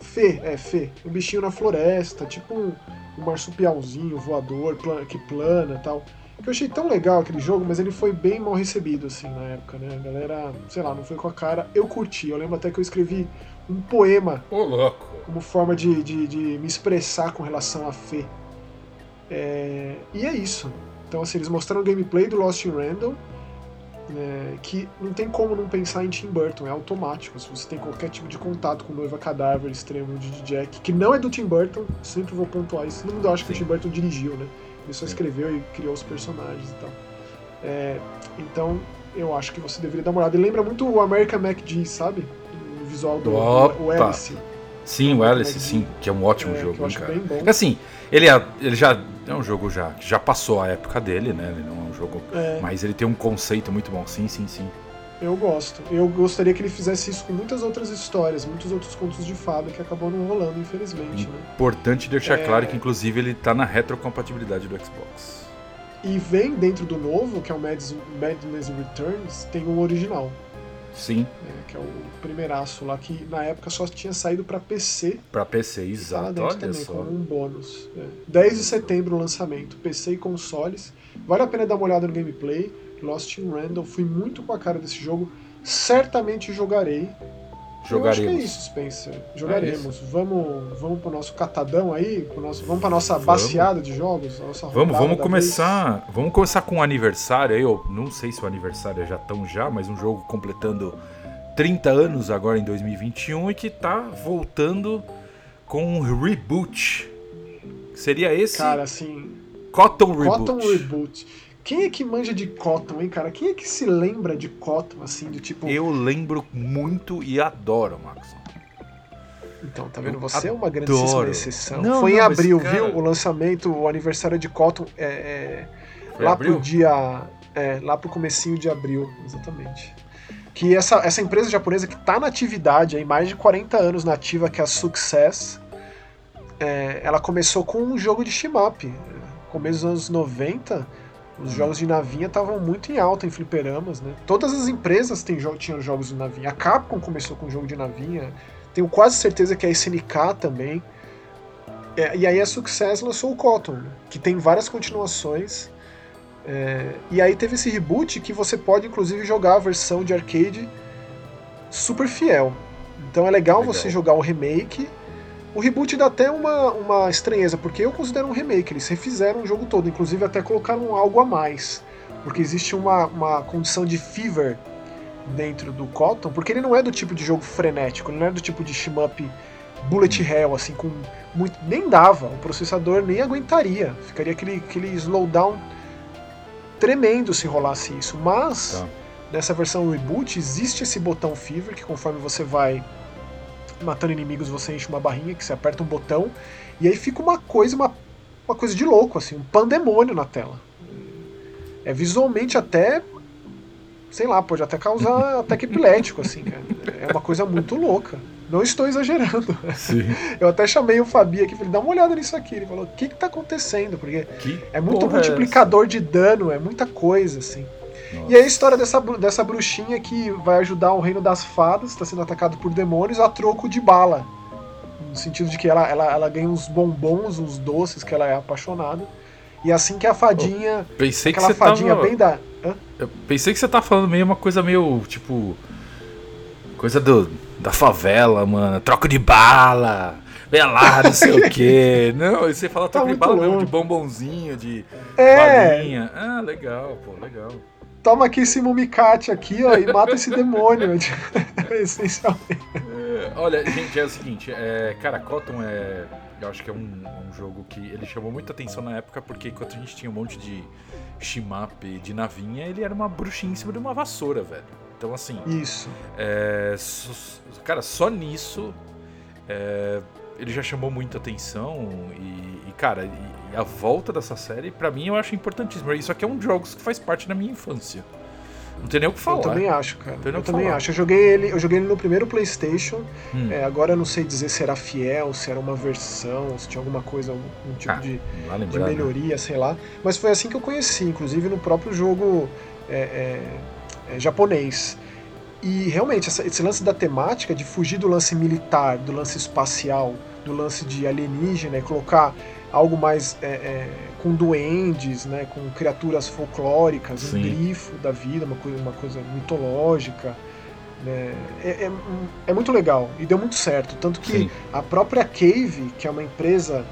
Fê, é, Fê. Um bichinho na floresta, tipo um, um marsupialzinho voador pla- que plana e tal. Que eu achei tão legal aquele jogo, mas ele foi bem mal recebido, assim, na época, né? A galera, sei lá, não foi com a cara. Eu curti. Eu lembro até que eu escrevi um poema Ô, louco. como forma de, de, de me expressar com relação a Fê. É, e é isso. Então, assim, eles mostraram o gameplay do Lost in Random, né, que não tem como não pensar em Tim Burton, é automático. Se você tem qualquer tipo de contato com Noiva Cadáver, Extremo de Jack, que não é do Tim Burton, sempre vou pontuar isso. Todo mundo acha que o. Tim Burton dirigiu, né? Ele só Sim. escreveu e criou os personagens e tal. É, então, eu acho que você deveria dar uma olhada. Ele lembra muito o American MacG, sabe? O visual do Opa! o Alice. Sim, o Alice, sim, que é um ótimo É, jogo, eu hein, acho cara. bem bom. Assim, ele, é, ele já é um jogo já que já passou a época dele, né? Ele não é um jogo, É, mas ele tem um conceito muito bom. Sim, sim, sim. eu gosto. Eu gostaria que ele fizesse isso com muitas outras histórias, muitos outros contos de fada que acabou não rolando, infelizmente, né? Importante deixar É. claro que inclusive ele tá na retrocompatibilidade do Xbox. E vem dentro do novo, que é o Madness, Returns, tem um original, Sim, né, que é o primeiraço lá, que na época só tinha saído pra PC, pra PC, exato. Olha também, só. como um bônus. É. 10 de setembro o lançamento, PC e consoles. Vale a pena dar uma olhada no gameplay. Lost in Random, fui muito com a cara desse jogo. Certamente jogarei. Eu acho que é Jogaremos. isso, Spencer. Jogaremos. vamos, vamos pro nosso catadão aí, pro nosso, vamos pra nossa Vamos. baseada de jogos, nossa Vamos, vamos começar. Vamos começar com um aniversário aí. Eu não sei se o aniversário é já tão já, mas um jogo completando 30 anos agora em 2021 e que tá voltando com um reboot. Seria esse Cara, assim, Cotton Reboot. Cotton Reboot. Quem é que manja de Cotton, hein, cara? Quem é que se lembra de Cotton, assim, do tipo... Eu lembro muito e adoro, Maxon. Então, tá vendo? Você Adoro. é uma grandíssima exceção. Não, Foi não, em abril, cara... viu? O lançamento, o aniversário de Cotton é, é lá abril? pro dia. É, lá pro comecinho de abril, exatamente. Que essa, essa empresa japonesa que está na atividade aí, mais de 40 anos nativa, que é a Success, é, ela começou com um jogo de shmup. Começo dos anos 90, os hum. jogos de navinha estavam muito em alta em fliperamas, né? Todas as empresas têm, tinham jogos de navinha. A Capcom começou com um jogo de navinha. Tenho quase certeza que a SNK também. É, e aí a Success lançou o Cotton, que tem várias continuações. É, e aí teve esse reboot que você pode inclusive jogar a versão de arcade super fiel. Então é legal, legal. você jogar o remake. O reboot dá até uma, uma estranheza, porque eu considero um remake. Eles refizeram o jogo todo, inclusive até colocaram algo a mais. Porque existe uma, uma condição de fever dentro do Cotton, porque ele não é do tipo de jogo frenético, ele não é do tipo de shmup bullet hell, assim, com muito. Nem dava, o processador nem aguentaria. Ficaria aquele, aquele slowdown tremendo se rolasse isso. Mas tá. nessa versão reboot existe esse botão Fever que conforme você vai matando inimigos você enche uma barrinha que você aperta um botão e aí fica uma coisa uma, uma coisa de louco assim, um pandemônio na tela. É visualmente até sei lá, pode até causar ataque epilético assim, cara. É uma coisa muito louca. Não estou exagerando. Sim. Eu até chamei o Fabi aqui falei, dá uma olhada nisso aqui. Ele falou, o que está acontecendo? Porque que é muito multiplicador é de dano, é muita coisa, assim. Nossa. E é a história dessa, dessa bruxinha que vai ajudar o reino das fadas, está sendo atacado por demônios, a troco de bala. No sentido de que ela, ela, ela ganha uns bombons, uns doces, que ela é apaixonada. E assim que a fadinha. Oh, pensei aquela que você fadinha tava... bem da. Hã? Eu pensei que você tá falando meio uma coisa meio, tipo. Coisa do da favela, mano. Troco de bala. Lá, não sei o quê. Não, você fala troco tá de bala mesmo, de bombonzinho, de é. balinha. Ah, legal, pô, legal. Toma aqui esse mumicate aqui, ó, e mata esse demônio. Essencialmente. É, olha, gente, é o seguinte, é, cara, Cotton é. Eu acho que é um, um, jogo que ele chamou muita atenção na época, porque enquanto a gente tinha um monte de shimap de navinha, ele era uma bruxinha em cima de uma vassoura, velho. Então, assim. Isso. É, cara, só nisso é, ele já chamou muita atenção. E, e cara, e a volta dessa série, para mim, eu acho importantíssimo. Isso aqui é um jogo que faz parte da minha infância. Não tem nem o que falar. Eu também acho, cara. Eu também falar. acho. Eu joguei ele, eu joguei ele no primeiro PlayStation. Hum. É, agora eu não sei dizer se era fiel, se era uma versão, se tinha alguma coisa, algum tipo ah, de, lembrar, de, né? melhoria, né? sei lá. Mas foi assim que eu conheci, inclusive no próprio jogo. É, é, é, japonês. E realmente, essa, esse lance da temática de fugir do lance militar, do lance espacial, do lance de alienígena e colocar algo mais é, é, com duendes, né, com criaturas folclóricas, Sim. um grifo da vida, uma coisa, uma coisa mitológica. Né, é, é, é, muito legal e deu muito certo. Tanto que Sim. a própria Cave, que é uma empresa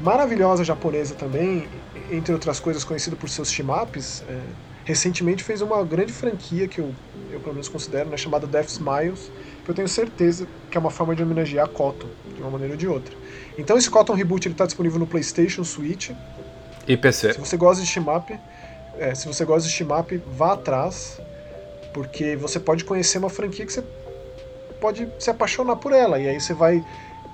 maravilhosa japonesa também, entre outras coisas conhecida por seus shimaps, é, recentemente fez uma grande franquia que eu, eu pelo menos considero, né, chamada Death Smiles, que eu tenho certeza que é uma forma de homenagear a Cotton, de uma maneira ou de outra. Então esse Cotton Reboot está disponível no PlayStation, Switch. E PC. Se você gosta de shmup, é, se você gosta de shmup, vá atrás, porque você pode conhecer uma franquia que você pode se apaixonar por ela, e aí você vai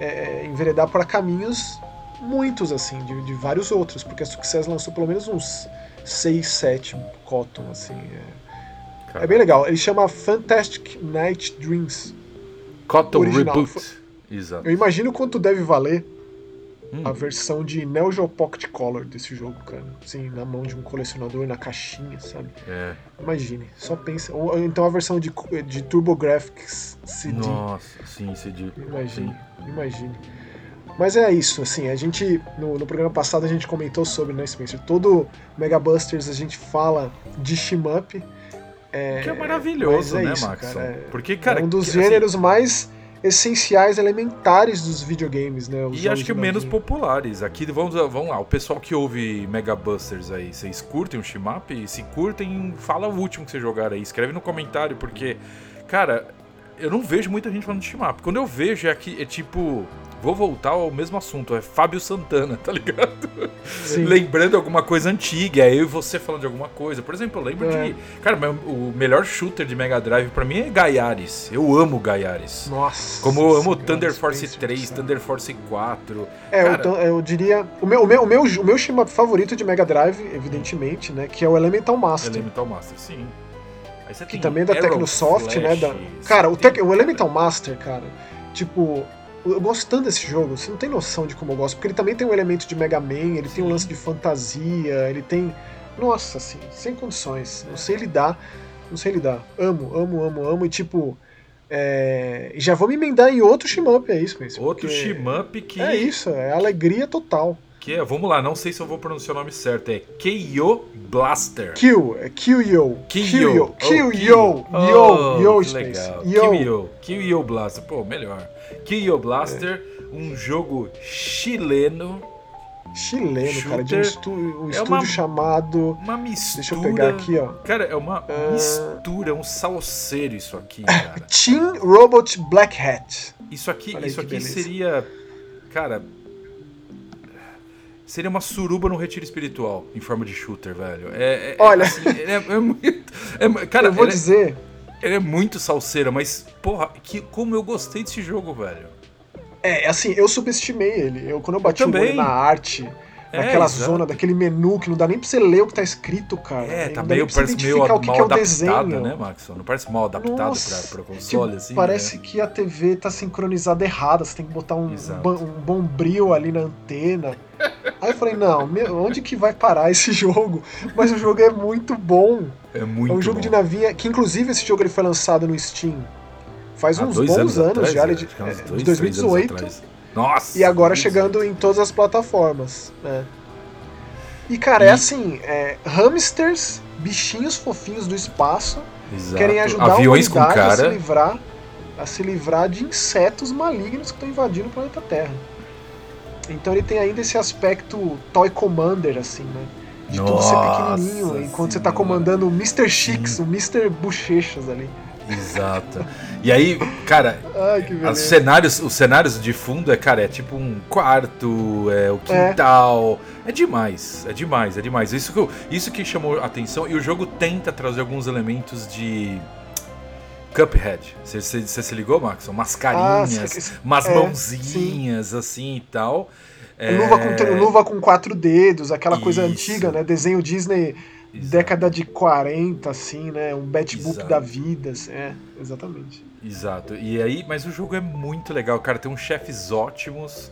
é, é enveredar para caminhos muitos, assim, de, de vários outros, porque a Success lançou pelo menos uns 6, 7 Cotton, assim. É, é bem legal. Ele chama Fantastic Night Dreams. Cotton original. Reboot. Exato. Eu imagino quanto deve valer hum. a versão de Neo Geo Pocket Color desse jogo, cara. Assim, na mão de um colecionador, na caixinha, sabe? É. Imagine. Só pensa. Ou então a versão de, de TurboGrafx CD. Nossa, sim, CD. Imagine. Sim. Imagine. Mas é isso, assim, a gente, no, no, programa passado a gente comentou sobre, né, Spencer, todo Mega Busters a gente fala de shmup. É, que é maravilhoso, é né, isso, Max? Cara, é, Porque, cara, é um dos que, assim, gêneros assim, mais essenciais, elementares dos videogames, né? e acho que menos populares. Aqui, vamos, vamos lá, o pessoal que ouve Mega Busters aí, vocês curtem o shmup? Se curtem, fala o último que vocês jogaram aí, escreve no comentário, porque, cara, eu não vejo muita gente falando de shmup. Quando eu vejo é, aqui, é tipo vou voltar ao mesmo assunto, é Fábio Santana, tá ligado? Sim. Lembrando alguma coisa antiga, aí eu e você falando de alguma coisa. Por exemplo, eu lembro É. de. Cara, o melhor shooter de Mega Drive pra mim é Gaiares. Eu amo Gaiares. Nossa. Como eu amo Thunder Force Spencer, 3, cara. Thunder Force 4. É, Cara, então, eu diria. O meu, o meu, o meu, o meu shmup favorito de Mega Drive, evidentemente, né? Que é o Elemental Master. Elemental Master, sim. Que também é da Arrow, Tecnosoft, Flash, né? Da... Cara, o, Tec- o Elemental Master, cara, tipo. Eu gosto tanto desse jogo, você não tem noção de como eu gosto, porque ele também tem um elemento de Mega Man, ele tem um Sim. lance de fantasia, ele tem. Nossa, assim, sem condições. Não sei lidar, não sei lidar. Amo, amo, amo, amo, e tipo. É... Já vou me emendar em outro shmup, é isso, Spencer, Outro porque shmup que. É isso, é alegria total. Que é, vamos lá, não sei se eu vou pronunciar o nome certo. É Keio Blaster. Kill, é Kill Yo. Kyo. Kill Oh, Yo. Oh, Yo, Space. legal. Yo. Kyo. Kyo Blaster. Pô, melhor. Kyo Blaster, um jogo chileno. Chileno, cara, de um, Shooter. estu um É estúdio uma- chamado. Uma mistura. Deixa eu pegar aqui, ó. Cara, é uma Ah. mistura, um salseiro isso aqui, cara. Team Robot Black Hat. Isso aqui, Olha isso aqui beleza. seria. Cara. Seria uma suruba no retiro espiritual, em forma de shooter, velho. É, é- Olha. assim, é, é muito. é- cara, eu vou é- dizer. Ele é muito salseiro, mas, porra, que, como eu gostei desse jogo, velho. É, assim, eu subestimei ele. Eu, quando eu bati o também. olho na arte, É, naquela exato. zona, daquele menu que não dá nem pra você ler o que tá escrito, cara. É, tá meio, parece meio o que, mal que é o adaptado, desenho. né, Maxon? Não parece mal adaptado Nossa, pra, pra console, assim? parece né? que a TV tá sincronizada errada, você tem que botar um, ban- um bombril ali na antena. Aí eu falei, não, meu, onde que vai parar esse jogo? Mas o jogo é muito bom. É muito é um jogo bom. de navinha, que inclusive esse jogo ele foi lançado no Steam faz Há uns dois bons anos, atrás, já, ele é, de, é, dois, de três anos 2018. atrás. Nossa! E agora 2018. chegando em todas as plataformas, né? E cara, é E- assim, é, hamsters, bichinhos fofinhos do espaço, Exato. querem ajudar Aviões a humanidade a se cara. livrar a se livrar de insetos malignos que estão invadindo o planeta Terra. Então ele tem ainda esse aspecto Toy Commander, assim, né? De tudo ser Nossa pequenininho, enquanto você tá Senhora. comandando o Mr. Chicks, o Mr. Bochechas ali. Exato. E aí, cara, Ai, os cenários, os cenários de fundo é, cara, é tipo um quarto, é o quintal. É, demais, é demais, é demais. Isso que, isso que chamou a atenção. E o jogo tenta trazer alguns elementos de. Cuphead. Você se ligou, Max? Umas Ah, carinhas, umas é, mãozinhas assim e tal. É, Luva, com, luva com quatro dedos, aquela coisa Isso. antiga, né? Desenho Disney Exato. década de 40, assim, né? Um batbook da vida. assim, É, exatamente. Exato. E aí, mas o jogo é muito legal, cara. Tem uns chefes ótimos.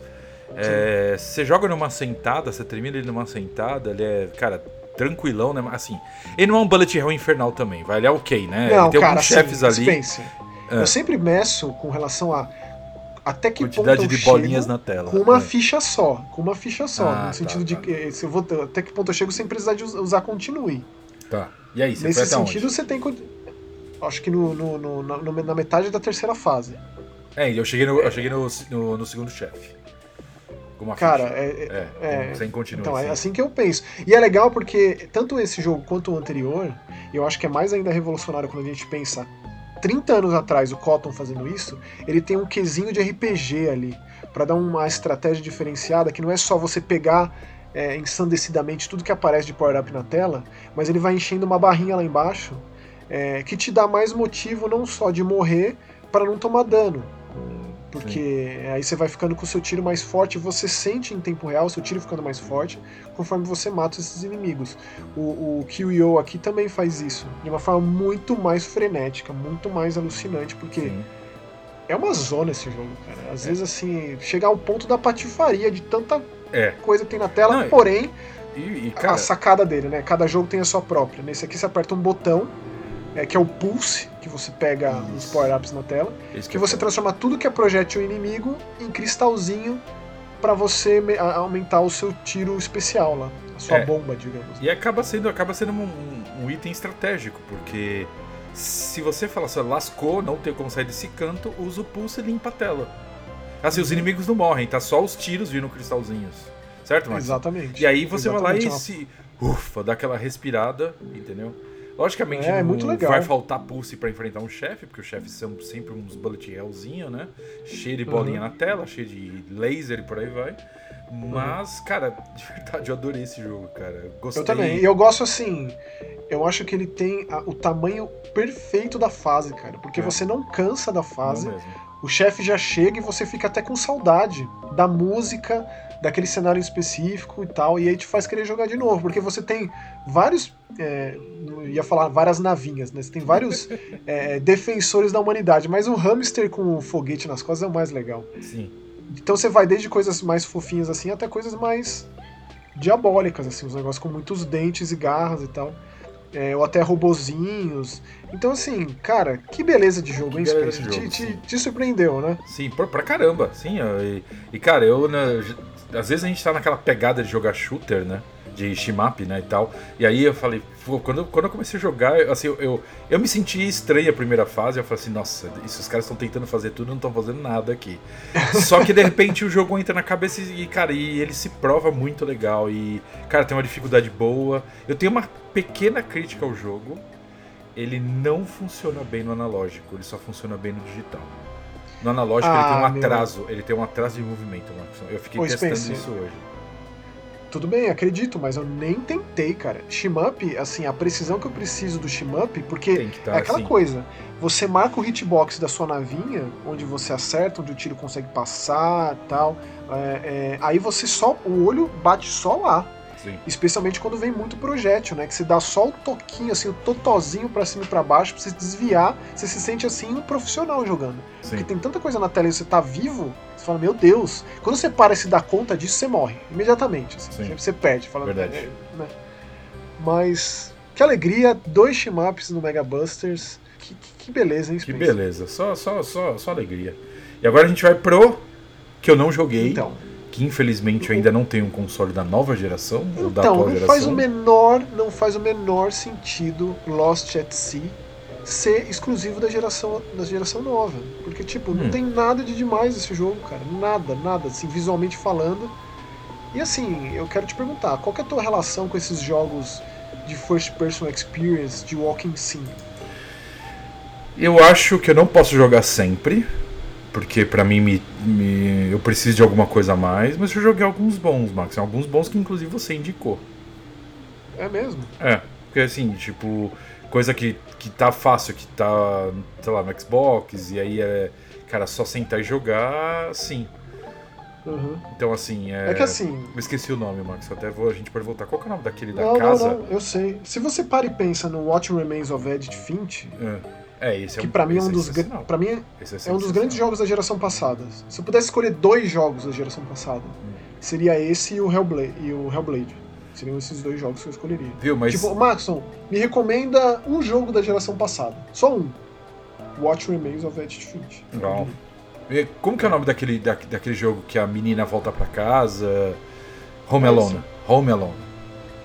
É, você joga numa sentada, você termina ele numa sentada, ele é, cara, tranquilão, né? Assim, ele não é um bullet hell infernal também, vai, ele é ok, né? Não, ele tem cara, alguns assim, chefes ali, Spencer, É. eu sempre meço com relação a até que quantidade ponto eu de bolinhas chego na tela. com uma É. ficha só, com uma ficha só, Ah, no tá, sentido tá. de que se eu vou até que ponto eu chego sem precisar de us- usar continue. Tá. E aí, você Nesse sentido, você tem acho que no, no- no- na, na metade da terceira fase. É, eu cheguei no, eu cheguei no, no, no segundo chefe. Uma Cara, é, É, é, sem continue. Então, é sim. assim que eu penso. E é legal porque tanto esse jogo quanto o anterior, eu acho que é mais ainda revolucionário quando a gente pensa 30 anos atrás o Cotton fazendo isso, ele tem um quesinho de RPG ali, pra dar uma estratégia diferenciada que não é só você pegar é, ensandecidamente tudo que aparece de power-up na tela, mas ele vai enchendo uma barrinha lá embaixo é, que te dá mais motivo não só de morrer para não tomar dano. Porque aí você vai ficando com o seu tiro mais forte, você sente em tempo real o seu tiro ficando mais forte conforme você mata esses inimigos. O, o Kyo aqui também faz isso, de uma forma muito mais frenética, muito mais alucinante, porque Sim. é uma zona esse jogo, cara. Às vezes, assim, chega ao ponto da patifaria de tanta É. coisa que tem na tela, Não, é- porém, E, e, a cara, sacada dele, né? Cada jogo tem a sua própria. Nesse aqui você aperta um botão, é, que é o pulse, que você pega os Isso. power-ups na tela, esse que você transforma tudo que é projétil inimigo em cristalzinho pra você aumentar o seu tiro especial lá, a sua É. bomba, digamos. E acaba sendo, acaba sendo um, um item estratégico, porque se você falar assim, lascou, não tem como sair desse canto, usa o pulso e limpa a tela. Assim, os Uhum. inimigos não morrem, tá só os tiros vindo cristalzinhos. Certo, Max? Exatamente. E aí você vai lá e Exatamente, é se. Ufa, dá aquela respirada, entendeu? Logicamente É, é muito legal. vai faltar pulse pra enfrentar um chefe, porque os chefes são sempre uns bullet hellzinho, né? Cheio de bolinha Uhum. na tela, cheio de laser e por aí vai. Mas, cara, de verdade, eu adorei esse jogo, cara. Gostei. Eu também. E eu gosto assim. Eu acho que ele tem a- o tamanho perfeito da fase, cara. Porque É. você não cansa da fase. O chefe já chega e você fica até com saudade da música, daquele cenário específico e tal. E aí te faz querer jogar de novo. Porque você tem vários. é, ia falar várias navinhas, né? Você tem vários é, defensores da humanidade. Mas o hamster com o foguete nas costas é o mais legal. Sim. Então você vai desde coisas mais fofinhas assim até coisas mais diabólicas, assim, uns negócios com muitos dentes e garras e tal. É, ou até robozinhos. Então, assim, cara, que beleza de jogo, Que hein, jogo, te, te- te surpreendeu, né? Sim, pra, pra caramba, sim. E, e, cara, eu. né, às vezes a gente tá naquela pegada de jogar shooter, né? De shimap, né? E tal. E aí eu falei, pô, quando, eu- quando eu comecei a jogar, eu- assim, eu, eu, eu me senti estranho a primeira fase. Eu falei assim, nossa, esses caras estão tentando fazer tudo e não estão fazendo nada aqui. Só que de repente o jogo entra na cabeça e, cara, e ele se prova muito legal. E, cara, tem uma dificuldade boa. Eu tenho uma pequena crítica ao jogo. Ele não funciona bem no analógico, ele só funciona bem no digital. No analógico ele Ah, tem um meu. atraso, ele tem um atraso de movimento, Marcos. Eu fiquei testando Spencer. isso hoje. Tudo bem, acredito, mas eu nem tentei, cara. Shmup, assim, a precisão que eu preciso do shmup, porque estar é aquela coisa, você marca o hitbox da sua navinha, onde você acerta, onde o tiro consegue passar tal. é, é, aí você só. O olho bate só lá. Sim. Especialmente quando vem muito projétil, né? Que você dá só o toquinho, assim, o totozinho pra cima e pra baixo, pra você desviar, você se sente assim um profissional jogando. Porque Sim. tem tanta coisa na tela e você tá vivo, você fala, meu Deus. Quando você para e se dá conta disso, você morre. Imediatamente. Assim, Sim. Você perde. Fala, Verdade. é, né? Mas. Que alegria, dois shmups no Mega Busters. Que, que- que beleza, hein, Que Spencer? beleza, só, só, só, só alegria. E agora a gente vai pro que eu não joguei, Então, que infelizmente eu ainda não tenho um console da nova geração, ou da então atual não geração. faz o menor, não faz o menor sentido Lost at Sea ser exclusivo da geração, da geração nova. Porque, tipo, não Hum. tem nada de demais esse jogo, cara. Nada, nada, assim, visualmente falando. E assim, eu quero te perguntar, qual é a tua relação com esses jogos de first person experience, de walking sim? Eu acho que eu não posso jogar sempre, porque pra mim me, me- eu preciso de alguma coisa a mais, mas eu joguei alguns bons, Max. Alguns bons que inclusive você indicou. É mesmo? É, porque assim, tipo, coisa que, que tá fácil, que tá, sei lá, no Xbox, e aí é, cara, só sentar e jogar, sim. Uhum. Então assim, é. É que assim, Eu esqueci o nome, Max. Até vou, a gente pode voltar. Qual é o nome daquele da não, casa? não, não, eu sei. Se você para e pensa no What Remains of Edith Finch, É, é, esse é que um, pra mim é um dos sensacional. para mim Esse é um dos grandes jogos da geração passada. Se eu pudesse escolher dois jogos da geração passada, seria esse e o Hellblade. E o Hellblade. Seriam esses dois jogos que eu escolheria. Viu, mas. Tipo, Maxon, me recomenda um jogo da geração passada. Só um. What Remains of Edith Finch. Legal. Como que é o nome daquele, da, daquele jogo que a menina volta pra casa? Home É Alone. Home Alone.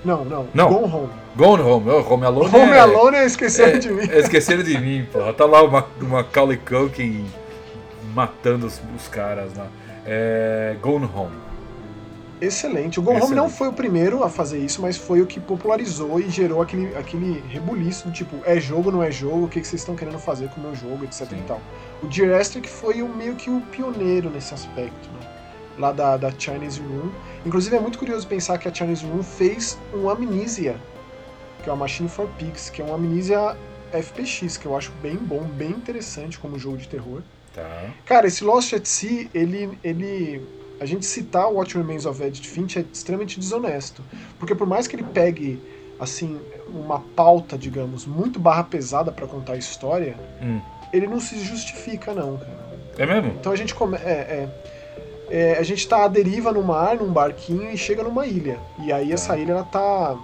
Não, não. Não. Gone Home. Gone Home. Oh, Home Alone Home é... Alone é esquecer é, de mim. é esqueceram de mim, porra. Tá lá uma, uma Macaulay Culkin matando os, os caras lá. É... Gone Home. Excelente. O Gone Home não Excelente. foi o primeiro a fazer isso, mas foi o que popularizou e gerou aquele, aquele rebuliço do tipo, é jogo, não é jogo, o que, que vocês estão querendo fazer com o meu jogo, etc Sim. e tal. O que foi o, meio que o pioneiro nesse aspecto, né? Lá da, da Chinese Room. Inclusive é muito curioso pensar que a Chinese Room fez um Amnesia, que é uma Machine for Pigs, que é um Amnesia FPX, que eu acho bem bom, bem interessante como jogo de terror. Tá. Cara, esse Lost at Sea, ele, ele. A gente citar o What Remains of Edith Finch é extremamente desonesto. Porque por mais que ele pegue, assim, uma pauta, digamos, muito barra pesada pra contar a história, Hum. ele não se justifica, não, cara. É mesmo? Então a gente come... é, é, é, a gente tá à deriva no mar, num barquinho, e chega numa ilha. E aí essa ilha, ela tá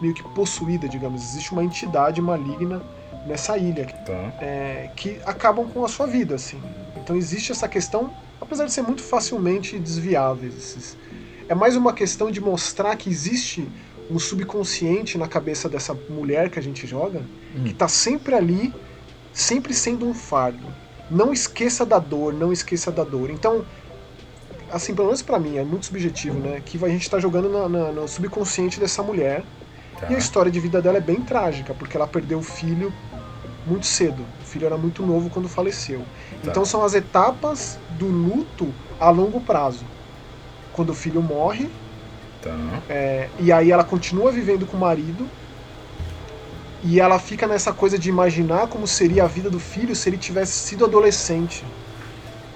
meio que possuída, digamos. Existe uma entidade maligna nessa ilha Tá. é, que acabam com a sua vida, assim. Então existe essa questão, apesar de ser muito facilmente desviáveis. Esses, é mais uma questão de mostrar que existe um subconsciente na cabeça dessa mulher que a gente joga, Hum. que tá sempre ali, sempre sendo um fardo. Não esqueça da dor, não esqueça da dor. Então, assim, pelo menos pra mim, é muito subjetivo, né? Que a gente tá jogando na- na- no subconsciente dessa mulher Tá. E a história de vida dela é bem trágica, porque ela perdeu o filho muito cedo. O filho era muito novo quando faleceu. Tá. Então são as etapas do luto a longo prazo. Quando o filho morre, tá. é, e aí ela continua vivendo com o marido, e ela fica nessa coisa de imaginar como seria a vida do filho se ele tivesse sido adolescente.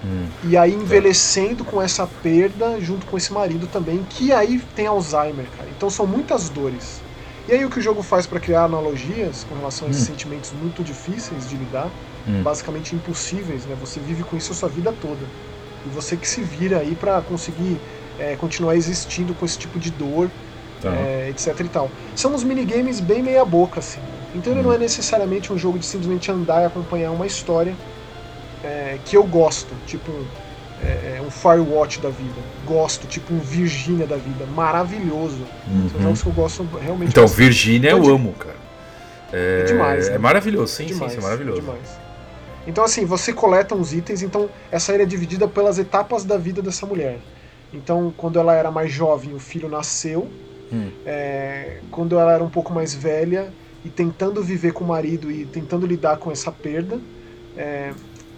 Hum. E aí envelhecendo com essa perda junto com esse marido também, que aí tem Alzheimer, cara. Então são muitas dores. E aí o que o jogo faz para criar analogias com relação a esses hum. sentimentos muito difíceis de lidar, hum. basicamente impossíveis, né? Você vive com isso a sua vida toda. E você que se vira aí para conseguir é, continuar existindo com esse tipo de dor, tá. é, etc e tal. São uns minigames bem meia boca, assim. Então ele hum. não é necessariamente um jogo de simplesmente andar e acompanhar uma história é, que eu gosto, tipo é, é, um Firewatch da vida. Gosto, tipo um Virginia da vida. Maravilhoso. Uhum. São jogos que eu gosto realmente. Então, bastante. Virginia então, eu amo, cara. É, é demais. Né? É maravilhoso, sim, demais, sim, é maravilhoso. demais. Então, assim, você coleta uns itens, então essa área é dividida pelas etapas da vida dessa mulher. Então, quando ela era mais jovem, o filho nasceu. Hum. É, quando ela era um pouco mais velha e tentando viver com o marido e tentando lidar com essa perda. É,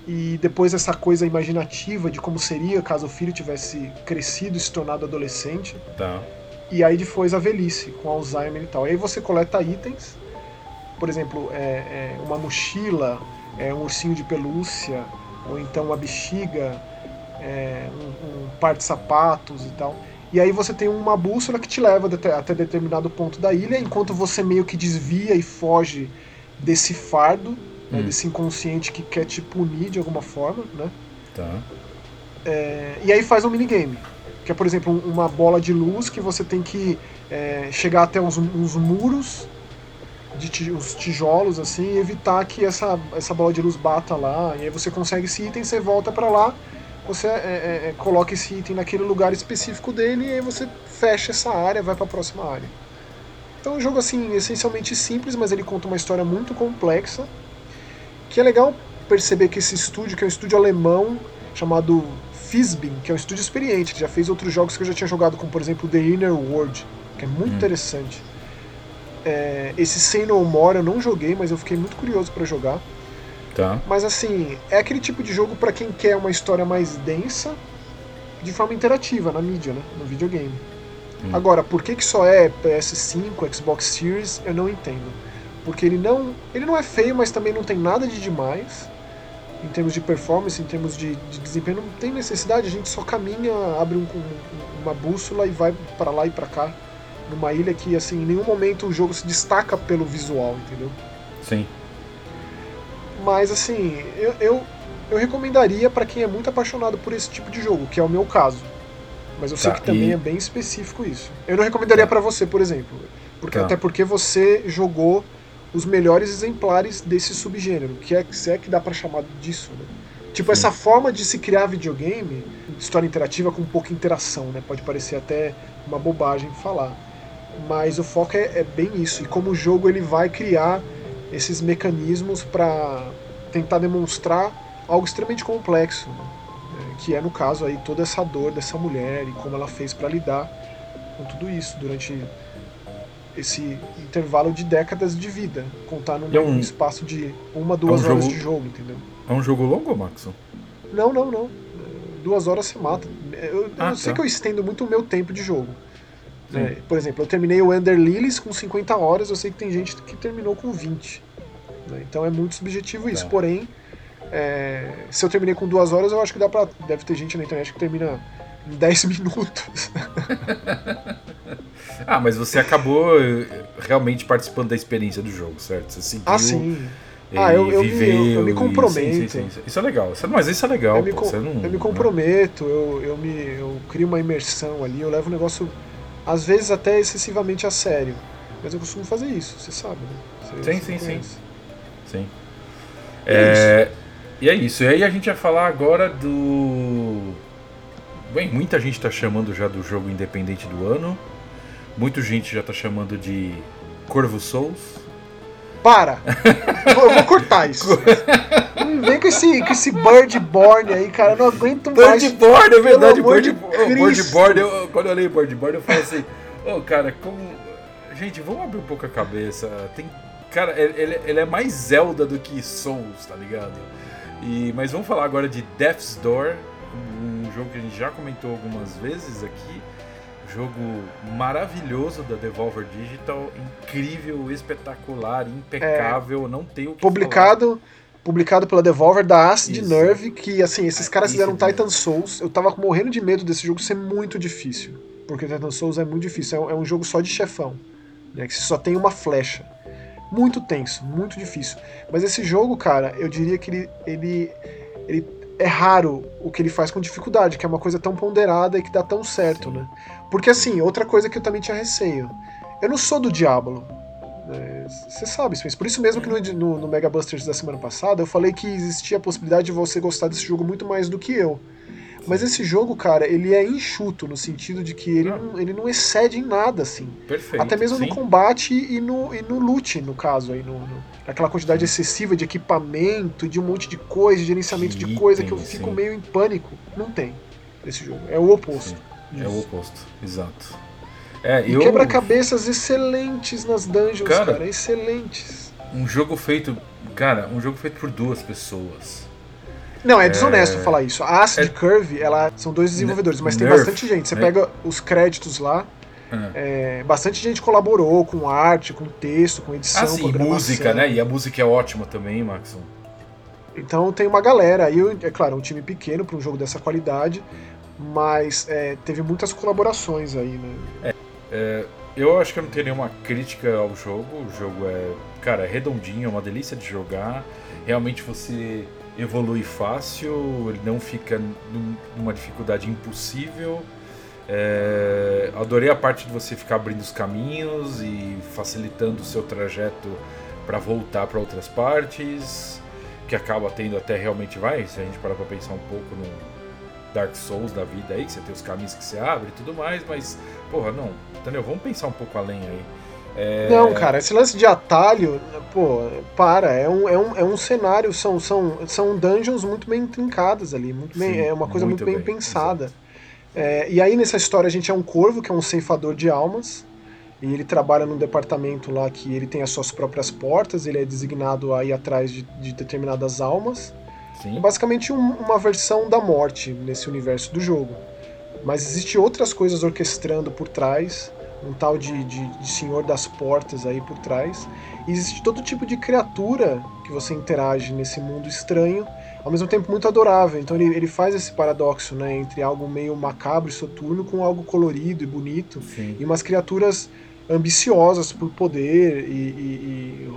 e depois essa coisa imaginativa de como seria caso o filho tivesse crescido e se tornado adolescente. Tá. E aí depois a velhice, com Alzheimer e tal. E aí você coleta itens, por exemplo, é, é uma mochila, é um ursinho de pelúcia, ou então uma bexiga, é, um, um, par de sapatos e tal. E aí você tem uma bússola que te leva até determinado ponto da ilha, enquanto você meio que desvia e foge desse fardo né, hum. desse inconsciente que quer te punir de alguma forma, né? Tá. É, e aí faz um minigame, que é, por exemplo, uma bola de luz que você tem que é, chegar até uns, uns muros de os tijolos assim e evitar que essa, essa bola de luz bata lá e aí você consegue esse item você volta para lá você é, é, é, coloca esse item naquele lugar específico dele e aí você fecha essa área vai para a próxima área então é um jogo assim essencialmente simples mas ele conta uma história muito complexa que é legal perceber que esse estúdio, que é um estúdio alemão chamado Fizbin, que é um estúdio experiente, que já fez outros jogos que eu já tinha jogado, como por exemplo The Inner World, que é muito hum. interessante. É, esse Say No More eu não joguei, mas eu fiquei muito curioso para jogar. Tá. Mas assim, é aquele tipo de jogo para quem quer uma história mais densa, de forma interativa na mídia, né? no videogame. Hum. Agora, por que, que só é PS5, Xbox Series, eu não entendo porque ele não, ele não é feio, mas também não tem nada de demais em termos de performance, em termos de, de desempenho, não tem necessidade, a gente só caminha, abre um, um, uma bússola e vai para lá e para cá, numa ilha que assim, em nenhum momento o jogo se destaca pelo visual, entendeu? Sim. Mas assim, eu, eu, eu recomendaria para quem é muito apaixonado por esse tipo de jogo, que é o meu caso. Mas eu tá, sei que também e... é bem específico isso. Eu não recomendaria tá. para você, por exemplo, porque tá. até porque você jogou os melhores exemplares desse subgênero, que é, se é que dá para chamar disso, né? Tipo, essa forma de se criar videogame, história interativa com pouca interação, né? Pode parecer até uma bobagem falar. Mas o foco é, é bem isso. E como o jogo ele vai criar esses mecanismos para tentar demonstrar algo extremamente complexo, né? É, que é no caso aí toda essa dor dessa mulher e como ela fez para lidar com tudo isso durante esse intervalo de décadas de vida. Contar num é um, espaço de uma, duas é um horas jogo, de jogo, entendeu? É um jogo longo, Max? Não, não, não. Duas horas você mata. Eu, ah, eu sei tá. que eu estendo muito o meu tempo de jogo. É, por exemplo, eu terminei o Ender Lilies com 50 horas, eu sei que tem gente que terminou com 20. Né? Então é muito subjetivo isso. Tá. Porém, é, se eu terminei com duas horas, eu acho que dá pra. Deve ter gente na internet que termina em 10 minutos. ah, mas você acabou eh, realmente participando da experiência do jogo, certo? Você seguiu. Ah, sim. Ah, eu, eu, viveu, me, eu, me comprometo. Sim, sim, sim. Isso é legal. Mas isso é legal. Eu me, pô, não, eu me comprometo, eu, eu, me, eu crio uma imersão ali, eu levo o negócio, às vezes até excessivamente a sério. Mas eu costumo fazer isso, você sabe, né? Você, sim, você sim, sim, sim. É, é e é isso. E aí a gente vai falar agora do Bem, muita gente está chamando já do jogo independente do ano. Muita gente já está chamando de Corvo Souls. Para! eu vou cortar isso. Vem com esse, com esse Birdborn aí, cara. Eu não aguento mais. Birdborn, é verdade. Birdborn, eu, quando eu olhei Birdborn, eu falei assim: Ô, oh, cara, como. gente, vamos abrir um pouco a cabeça. Tem, cara, ele, ele é mais Zelda do que Souls, tá ligado? E, mas vamos falar agora de Death's Door, um jogo que a gente já comentou algumas vezes aqui. Jogo maravilhoso da Devolver Digital, incrível, espetacular, impecável, é, não tem o que publicado, falar. Publicado pela Devolver da Acid Isso. Nerve, que assim, esses é, caras fizeram Titan Souls. Eu tava morrendo de medo desse jogo ser muito difícil. Porque Titan Souls é muito difícil, é um, é um jogo só de chefão. Né, que só tem uma flecha. Muito tenso, muito difícil. Mas esse jogo, cara, eu diria que ele, ele, ele é raro o que ele faz com dificuldade, que é uma coisa tão ponderada e que dá tão certo, né? Porque assim, outra coisa que eu também tinha receio. Eu não sou do Diablo. Você é, sabe, Spence. Por isso mesmo que no, no, no Mega Busters da semana passada eu falei que existia a possibilidade de você gostar desse jogo muito mais do que eu. Mas esse jogo, cara, ele é enxuto no sentido de que ele, não, ele não excede em nada, assim. Perfeito. Até mesmo sim. no combate e no, e no loot, no caso, aí, no, no, aquela quantidade excessiva de equipamento, de um monte de coisa, de gerenciamento de, de coisa que eu fico sim. meio em pânico. Não tem esse jogo. É o oposto. É o oposto, exato. É, e eu... quebra-cabeças excelentes nas dungeons, cara, cara, excelentes. Um jogo feito, cara, um jogo feito por duas pessoas. Não, é desonesto é... falar isso. A Acid é... Curve, ela são dois desenvolvedores, mas Nerf, tem bastante gente. Você né? pega os créditos lá, é. É, bastante gente colaborou com arte, com texto, com edição, ah, sim, música, né? E a música é ótima também, Maxon. Então tem uma galera aí, é claro, um time pequeno para um jogo dessa qualidade, mas é, teve muitas colaborações aí, né? É, é, eu acho que eu não tenho nenhuma crítica ao jogo. O jogo é, cara, é redondinho, é uma delícia de jogar. Realmente você evolui fácil, ele não fica numa dificuldade impossível. É, adorei a parte de você ficar abrindo os caminhos e facilitando o seu trajeto para voltar para outras partes, que acaba tendo até realmente vai, se a gente parar para pensar um pouco no Dark Souls da vida aí, que você tem os caminhos que você abre e tudo mais, mas porra, não, entendeu? Vamos pensar um pouco além aí. É... Não, cara, esse lance de atalho, pô, para, é um, é um, é um cenário, são, são, são dungeons muito bem trincadas ali, muito bem, Sim, é uma coisa muito, muito bem, bem, pensada. É, e aí nessa história a gente é um corvo, que é um ceifador de almas, e ele trabalha num departamento lá que ele tem as suas próprias portas, ele é designado a ir atrás de, de determinadas almas. Sim. É basicamente um, uma versão da morte nesse universo do jogo. Mas existe outras coisas orquestrando por trás um tal de, de, de, Senhor das Portas aí por trás. E existe todo tipo de criatura que você interage nesse mundo estranho, ao mesmo tempo muito adorável. Então ele, ele faz esse paradoxo né, entre algo meio macabro e soturno com algo colorido e bonito, Sim. e umas criaturas ambiciosas por poder e, e, e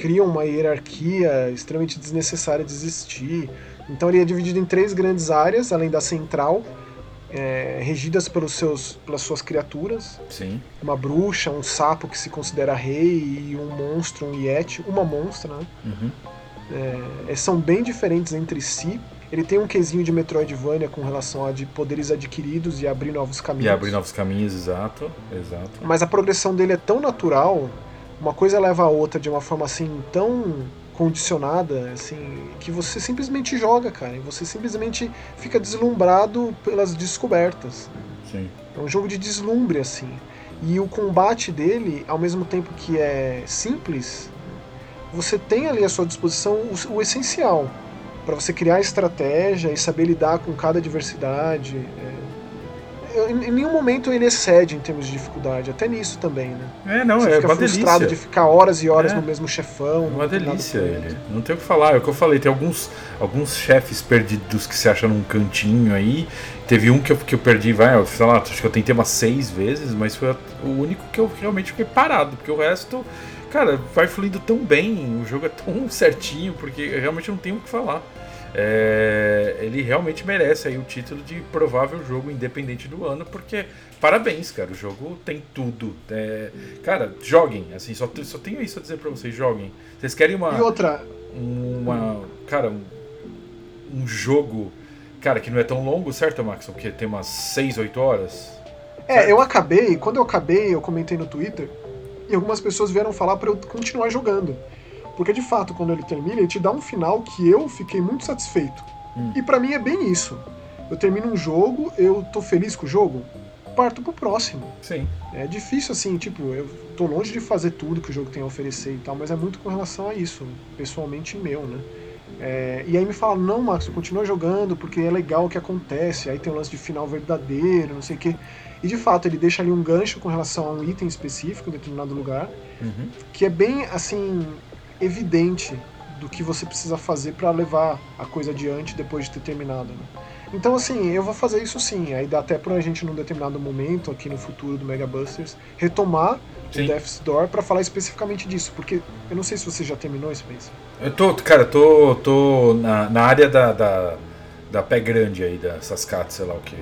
criam uma hierarquia extremamente desnecessária de existir. Então ele é dividido em três grandes áreas, além da central, é, regidas pelos seus, pelas suas criaturas. Sim. Uma bruxa, um sapo que se considera rei e um monstro, um yeti, uma monstra, né? Uhum. É, são bem diferentes entre si. Ele tem um quesinho de Metroidvania com relação a de poderes adquiridos e abrir novos caminhos. E abrir novos caminhos, exato, exato. Mas a progressão dele é tão natural, uma coisa leva a outra de uma forma assim tão condicionada, assim, que você simplesmente joga, cara, e você simplesmente fica deslumbrado pelas descobertas. Sim. É um jogo de deslumbre, assim. E o combate dele, ao mesmo tempo que é simples, você tem ali à sua disposição o, o essencial para você criar estratégia e saber lidar com cada adversidade. É, em nenhum momento ele excede em termos de dificuldade, até nisso também, né? É, não, Você é fica uma frustrado delícia. de ficar horas e horas é. no mesmo chefão. É uma delícia ele. Não tem o que falar, é o que eu falei, tem alguns, alguns chefes perdidos que se acham num cantinho aí. Teve um que eu, que eu perdi, vai, eu, sei lá, acho que eu tentei umas seis vezes, mas foi o único que eu realmente fiquei parado, porque o resto, cara, vai fluindo tão bem, o jogo é tão certinho, porque realmente não tem o que falar é, ele realmente merece aí o título de provável jogo independente do ano, porque parabéns, cara, o jogo tem tudo. É, cara, joguem, assim, só, só tenho isso a dizer pra vocês, joguem. Vocês querem uma. E outra. Uma. Cara, um, um jogo. Cara, que não é tão longo, certo, Max? Porque tem umas 6, 8 horas. É, certo? eu acabei, quando eu acabei, eu comentei no Twitter, e algumas pessoas vieram falar para eu continuar jogando. Porque de fato, quando ele termina, ele te dá um final que eu fiquei muito satisfeito. Hum. E para mim é bem isso. Eu termino um jogo, eu tô feliz com o jogo? parto pro próximo. Sim. É difícil assim, tipo, eu tô longe de fazer tudo que o jogo tem a oferecer e tal, mas é muito com relação a isso, pessoalmente meu, né? É, e aí me fala, não, Max, continua jogando porque é legal o que acontece, aí tem o lance de final verdadeiro, não sei o quê. E de fato, ele deixa ali um gancho com relação a um item específico em determinado lugar, Uhum. que é bem assim evidente do que você precisa fazer para levar a coisa adiante depois de ter terminado. Né? Então assim, eu vou fazer isso sim. Aí dá até pra gente num determinado momento aqui no futuro do Mega Busters retomar Sim. o Death's Door para falar especificamente disso, porque eu não sei se você já terminou esse mês. Eu tô, cara, tô, tô na, na área da, da, da pé grande aí, da Sascat, sei lá o que.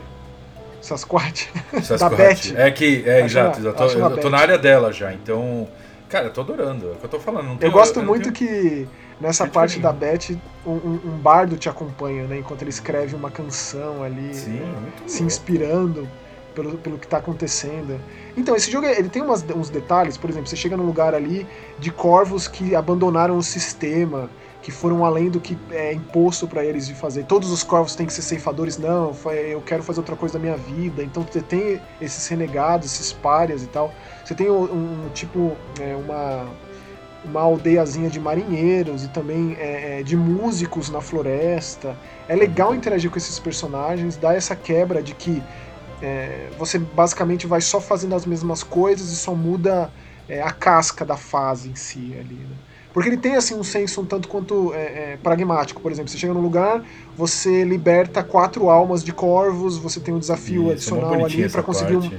Sasquatch. Sasquatch. Beth. É que, é, exato, eu tô, eu tô na área dela já, então. Cara, eu tô adorando, é o que eu tô falando. Eu gosto não muito tenho- que nessa Muito parte bem. da Beth um, um- bardo te acompanha, né? Enquanto ele escreve uma canção ali, Sim, né, se inspirando pelo, pelo que tá acontecendo. Então, esse jogo ele tem umas- uns detalhes, por exemplo, você chega num lugar ali de corvos que abandonaram o sistema, que foram além do que é imposto para eles de fazer. Todos os corvos têm que ser ceifadores, não, eu quero fazer outra coisa da minha vida. Então você tem esses renegados, esses párias e tal. Você tem um, um tipo, é, uma uma aldeiazinha de marinheiros e também é, é, de músicos na floresta. É legal interagir com esses personagens, dá essa quebra de que é, você basicamente vai só fazendo as mesmas coisas e só muda é, a casca da fase em si ali. Né? Porque ele tem assim um senso um tanto quanto é, é, pragmático. Por exemplo, você chega num lugar, você liberta quatro almas de corvos, você tem um desafio Isso, é adicional ali para conseguir um,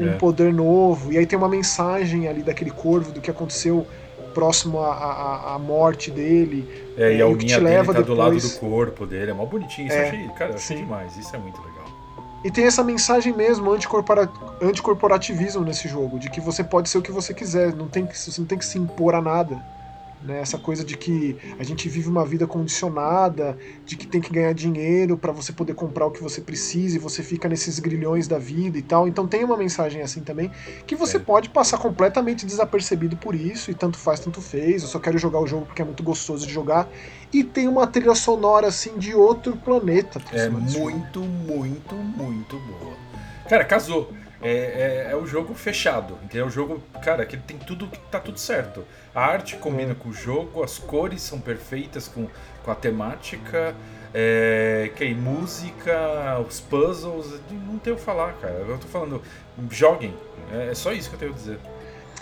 um É. poder novo. E aí tem uma mensagem ali daquele corvo do que aconteceu próximo à, à, à morte dele. É, e É, a o que te dele leva tá do lado depois- do corpo dele, é mó bonitinho. Isso É, achei, cara, eu achei sim. demais, isso é muito legal. E tem essa mensagem mesmo anticorpora- anticorporativismo nesse jogo, de que você pode ser o que você quiser, não tem que, você não tem que se impor a nada. Né? Essa coisa de que a gente vive uma vida condicionada, de que tem que ganhar dinheiro para você poder comprar o que você precisa e você fica nesses grilhões da vida e tal. Então tem uma mensagem assim também que você É. pode passar completamente desapercebido por isso e tanto faz, tanto fez. Eu só quero jogar o jogo porque é muito gostoso de jogar. E tem uma trilha sonora assim de outro planeta. É muito, muito, muito boa. Cara, casou. É, é, é o jogo fechado, entendeu? O jogo, cara, que tem tudo que tá tudo certo. A arte combina com o jogo, as cores são perfeitas com, com a temática, é, que aí, música, os puzzles, não tenho o que falar, cara. Eu tô falando, joguem. É, é só isso que eu tenho a dizer.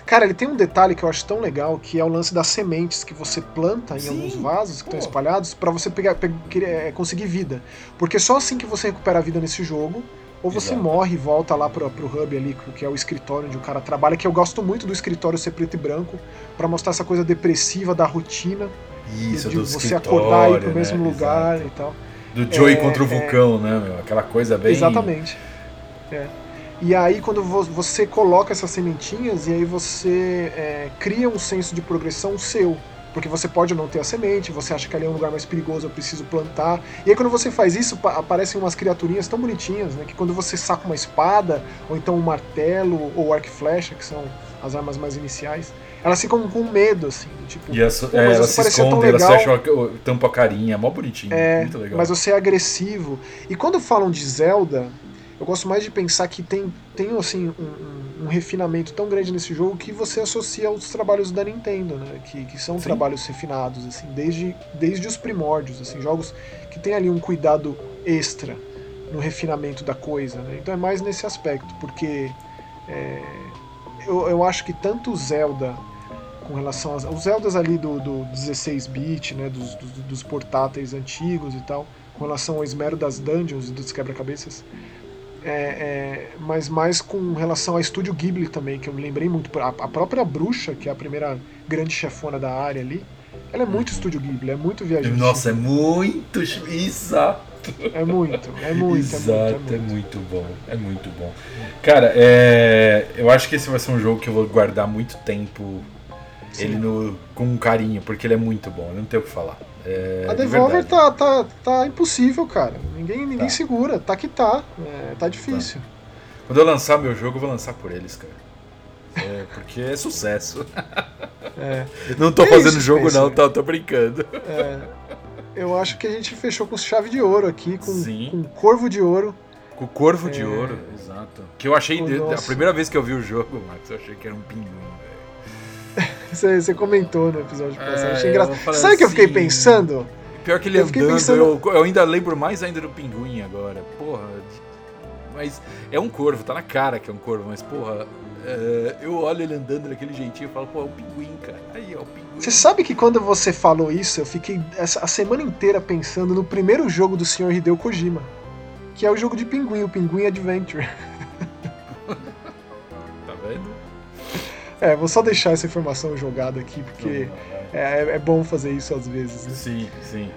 Cara, ele tem um detalhe que eu acho tão legal, que é o lance das sementes que você planta em Sim, alguns vasos que estão espalhados pra você pegar, pe- querer, é, conseguir vida. Porque só assim que você recupera a vida nesse jogo, ou você Exato. morre e volta lá pro, pro hub ali, que é o escritório onde o cara trabalha, que eu gosto muito do escritório ser preto e branco, pra mostrar essa coisa depressiva da rotina, Isso, de do você acordar e ir pro né? mesmo lugar Exato. e tal. Do Joey É, contra o é. vulcão, né, meu? Aquela coisa bem... Exatamente. É. E aí, quando vo- você coloca essas sementinhas, e aí você é, cria um senso de progressão seu. Porque você pode não ter a semente, você acha que ali é um lugar mais perigoso, eu preciso plantar. E aí, quando você faz isso, pa- aparecem umas criaturinhas tão bonitinhas, né? Que quando você saca uma espada, ou então um martelo, ou arco e flecha, que são as armas mais iniciais, elas ficam com medo, assim. Tipo, E Pô, é, mas elas você se escondem, elas fecham, tampam a carinha, mó bonitinho, É, muito legal. mas você é agressivo. E quando falam de Zelda, eu gosto mais de pensar que tem, tem assim, um, um- refinamento tão grande nesse jogo que você associa aos trabalhos da Nintendo, né? Que, que são Sim. trabalhos refinados, assim, desde, desde os primórdios, assim, jogos que tem ali um cuidado extra no refinamento da coisa, né? Então é mais nesse aspecto, porque é, eu, eu acho que tanto o Zelda com relação aos os Zeldas ali do, do 16-bit, né, dos, dos, dos portáteis antigos e tal, com relação ao esmero das dungeons e dos quebra-cabeças, é, é, mas mais com relação ao estúdio Ghibli também, que eu me lembrei muito. A, a própria bruxa, que é a primeira grande chefona da área ali, ela é muito estúdio Ghibli, é muito viajante. Nossa, é muito. Exato. É muito, é muito, Exato, é é muito. É muito. muito bom. É muito bom. Cara, é, eu acho que esse vai ser um jogo que eu vou guardar muito tempo Sim. ele no, com carinho, porque ele é muito bom, não tenho o que falar. É, A de Devolver verdade. tá, tá, tá impossível, cara. Ninguém, ninguém Tá. segura, tá que tá. É, tá difícil. Quando eu lançar meu jogo, eu vou lançar por eles, cara. É, porque é sucesso. É. Não tô É fazendo jogo, não, tá, tô brincando. É, eu acho que a gente fechou com chave de ouro aqui, com, Sim. com corvo de ouro. Com Corvo de Ouro, exato. Que eu achei. O de- a primeira vez que eu vi o jogo, Max, eu achei que era um pinguim. Você, você comentou no episódio É, passado. Achei eu engraçado. Sabe o que eu fiquei assim, pensando? Pior que ele Eu andando, pensando- eu, eu ainda lembro mais ainda do pinguim agora. Porra. Mas é um corvo, tá na cara que é um corvo, mas porra. é, eu olho ele andando daquele jeitinho e falo, pô, é um pinguim, cara. Aí, ó, o pinguim. Você sabe que quando você falou isso, eu fiquei essa- a semana inteira pensando no primeiro jogo do Sr. Hideo Kojima. Que é o jogo de pinguim, o Pinguim Adventure. É, vou só deixar essa informação jogada aqui, porque é, é bom fazer isso às vezes. né? Sim, sim.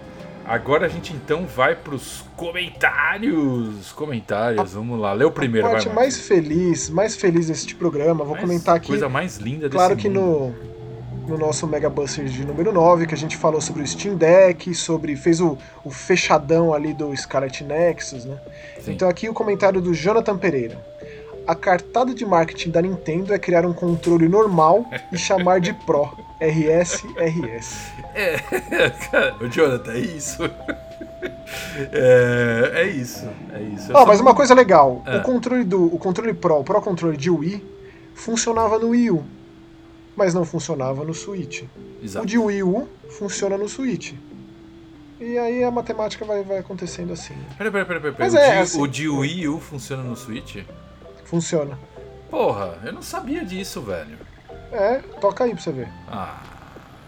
Agora a gente então vai pros comentários. Comentários, vamos lá. Lê o primeiro, a parte vai. mais feliz, mais feliz desse programa, vou Mais- comentar aqui. Coisa mais linda desse Claro que mundo. no, no nosso Mega Buster de número 9, que a gente falou sobre o Steam Deck, sobre. fez o, o fechadão ali do Scarlet Nexus, né? Sim. Então aqui o comentário do Jonathan Pereira. A cartada de marketing da Nintendo é criar um controle normal e chamar de Pro. RS, RS. É, cara, o Jonathan, é isso. É, é isso, é isso. Só mas uma coisa legal, É. o controle do o controle Pro, o Pro controle de Wii, funcionava no Wii U, mas não funcionava no Switch. Exato. O de Wii U funciona no Switch. E aí a matemática vai, vai acontecendo assim. Peraí, peraí, peraí, peraí. Mas o, é, de, assim- o de Wii U funciona no Switch? Funciona. Porra, eu não sabia disso, velho. É, toca aí pra você ver. Ah,